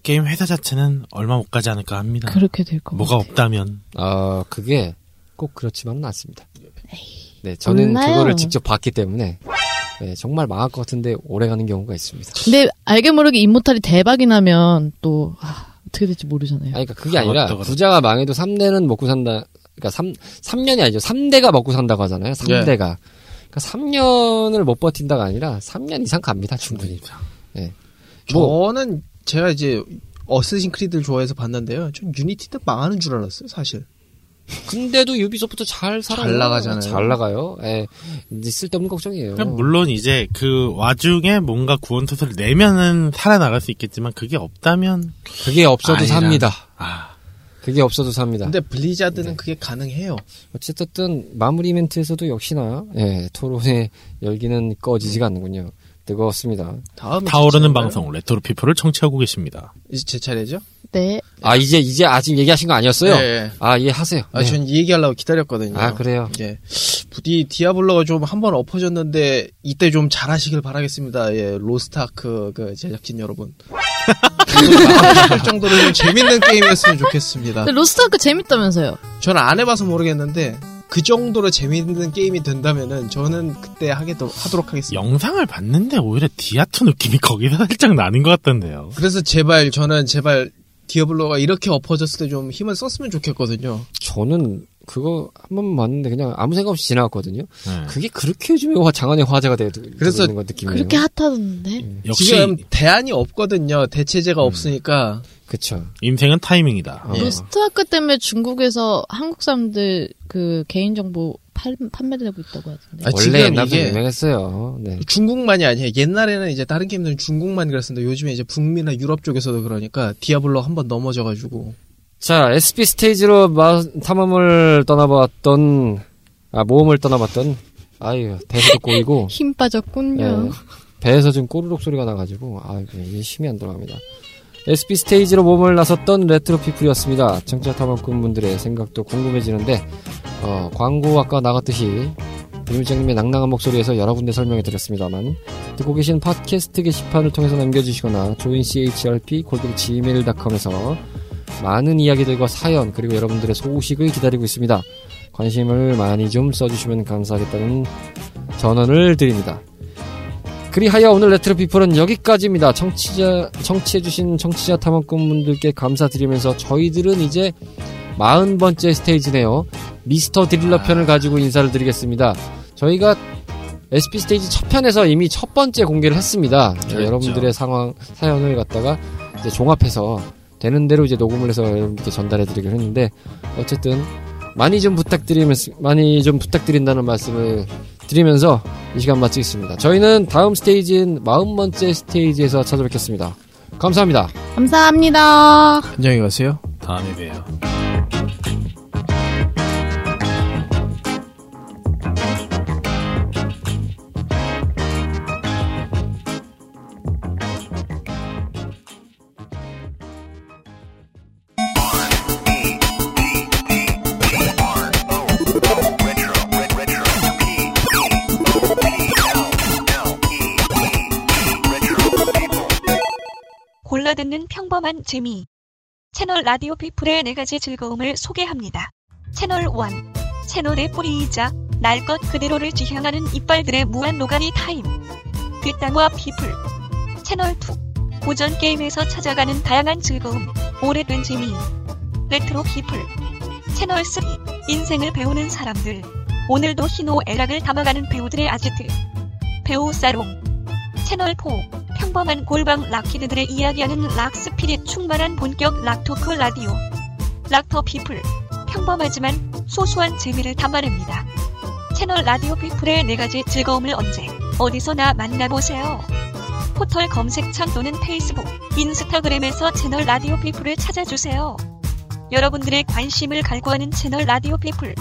게임 회사 자체는 얼마 못 가지 않을까 합니다. 그렇게 될것 뭐가 같아요. 없다면 아 그게 꼭 그렇지만은 않습니다. 네, 저는 몰라요. 그거를 직접 봤기 때문에 네, 정말 망할 것 같은데 오래 가는 경우가 있습니다. 근데 알게 모르게 임모탈이 대박이 나면 또, 아, 어떻게 될지 모르잖아요. 아니, 그러니까 그게 아니라 그것도 그렇고. 부자가 망해도 3대는 먹고 산다. 그러니까 3 3년이 아니죠. 3대가 먹고 산다고 하잖아요. 3대가. 그러니까 3년을 못 버틴다가 아니라 3년 이상 갑니다. 충분히. 네. 뭐 저는 제가 이제 어스신 크리드를 좋아해서 봤는데요. 전 유니티도 망하는 줄 알았어요, 사실. 근데도 유비소프트 잘 살아요. 잘 나가잖아요. 잘 나가요. 예. 이제 쓸데없는 걱정이에요. 그냥 물론 이제 그 와중에 뭔가 구원투수를 내면은 살아나갈 수 있겠지만 그게 없다면 그게 없어도 아니라. 삽니다. 아 그게 없어도 삽니다. 근데 블리자드는 그게 가능해요. 어쨌든 마무리 이벤트에서도 역시나 예, 토론의 열기는 꺼지지가 않는군요. 뜨거웠습니다. 다음 타오르는 방송 레트로 피플을 청취하고 계십니다. 이제 제 차례죠? 네. 아 이제 이제 아직 얘기하신 거 아니었어요? 네. 아예 하세요. 아, 네. 전이 얘기하려고 기다렸거든요. 아, 그래요? 예. 부디 디아블로가 좀 한 번 엎어졌는데 이때 좀 잘하시길 바라겠습니다. 예, 로스타크 그 제작진 여러분. 할 정도로 좀 재밌는 게임이었으면 좋겠습니다. 로스트아크 재밌다면서요? 저는 안 해봐서 모르겠는데 그 정도로 재밌는 게임이 된다면은 저는 그때 하게 하도록 하겠습니다. 영상을 봤는데 오히려 디아토 느낌이 거기서 살짝 나는 것 같던데요. 그래서 제발 저는 제발 디아블로가 이렇게 엎어졌을 때 좀 힘을 썼으면 좋겠거든요. 저는 그거 한 번 봤는데 그냥 아무 생각 없이 지나갔거든요. 네. 그게 그렇게 요즘에 화- 장안의 화제가 되고 그래서 것 느낌이에요. 그렇게 핫하던데? 역시 지금 대안이 없거든요. 대체제가 없으니까. 그쵸. 인생은 타이밍이다. 어. 예. 로스트아크 때문에 중국에서 한국 사람들 그 개인 정보 팔, 판매되고 있다고 하던데. 아, 원래 옛날부터 이게- 유명했어요. 네. 중국만이 아니에요. 옛날에는 이제 다른 게임들은 중국만 그랬었는데 요즘에 이제 북미나 유럽 쪽에서도 그러니까 디아블로 한 번 넘어져가지고 자, SP 스테이지로 마- 탐험을 떠나봤던, 아, 모험을 떠나봤던, 아유, 배에서도 꼬이고, 힘 빠졌군요. 예, 배에서 지금 꼬르륵 소리가 나가지고, 아, 이게 힘이 안 들어갑니다. SP 스테이지로 모험을 나섰던 레트로 피플이었습니다. 청취자 탐험꾼 분들의 생각도 궁금해지는데, 어, 광고 아까 나갔듯이, 비밀장님의 낭낭한 목소리에서 여러 군데 설명해 드렸습니다만, 듣고 계신 팟캐스트 게시판을 통해서 남겨주시거나, joinchrp, 골뱅 gmail.com에서 많은 이야기들과 사연, 그리고 여러분들의 소식을 기다리고 있습니다. 관심을 많이 좀 써주시면 감사하겠다는 전언을 드립니다. 그리하여 오늘 레트로 피플은 여기까지입니다. 청취자, 청취해주신 청취자 탐험꾼분들께 감사드리면서 저희들은 이제 40번째 스테이지네요. 미스터 드릴러 편을 가지고 인사를 드리겠습니다. 저희가 SP 스테이지 첫 편에서 이미 첫 번째 공개를 했습니다. 네, 그렇죠. 여러분들의 상황, 사연을 갖다가 이제 종합해서 되는 대로 이제 녹음을 해서 여러분께 전달해 드리기로 했는데 어쨌든 많이 좀 부탁드리면서 많이 좀 부탁드린다는 말씀을 드리면서 이 시간 마치겠습니다. 저희는 다음 스테이지인 마흔 번째 스테이지에서 찾아뵙겠습니다. 감사합니다. 감사합니다. 안녕히 가세요. 다음에 봬요. 평범한 재미. 채널 라디오 피플의 네 가지 즐거움을 소개합니다. 채널 1. 채널의 뿌리이자 날 것 그대로를 지향하는 이빨들의 무한 노가리 타임. 뒷땅과 피플. 채널 2. 고전 게임에서 찾아가는 다양한 즐거움. 오래된 재미. 레트로 피플. 채널 3. 인생을 배우는 사람들. 오늘도 희노애락을 담아가는 배우들의 아지트. 배우 살롱. 채널 4. 평범한 골방 rock kid들의 이야기하는 rock spirit 충만한 본격 rock talk 라디오. 락 더 피플. 평범하지만 소소한 재미를 담아냅니다. 채널 라디오 피플의 네 가지 즐거움을 언제, 어디서나 만나보세요. 포털 검색창 또는 페이스북, 인스타그램에서 채널 라디오 피플을 찾아주세요. 여러분들의 관심을 갈구하는 채널 라디오 피플.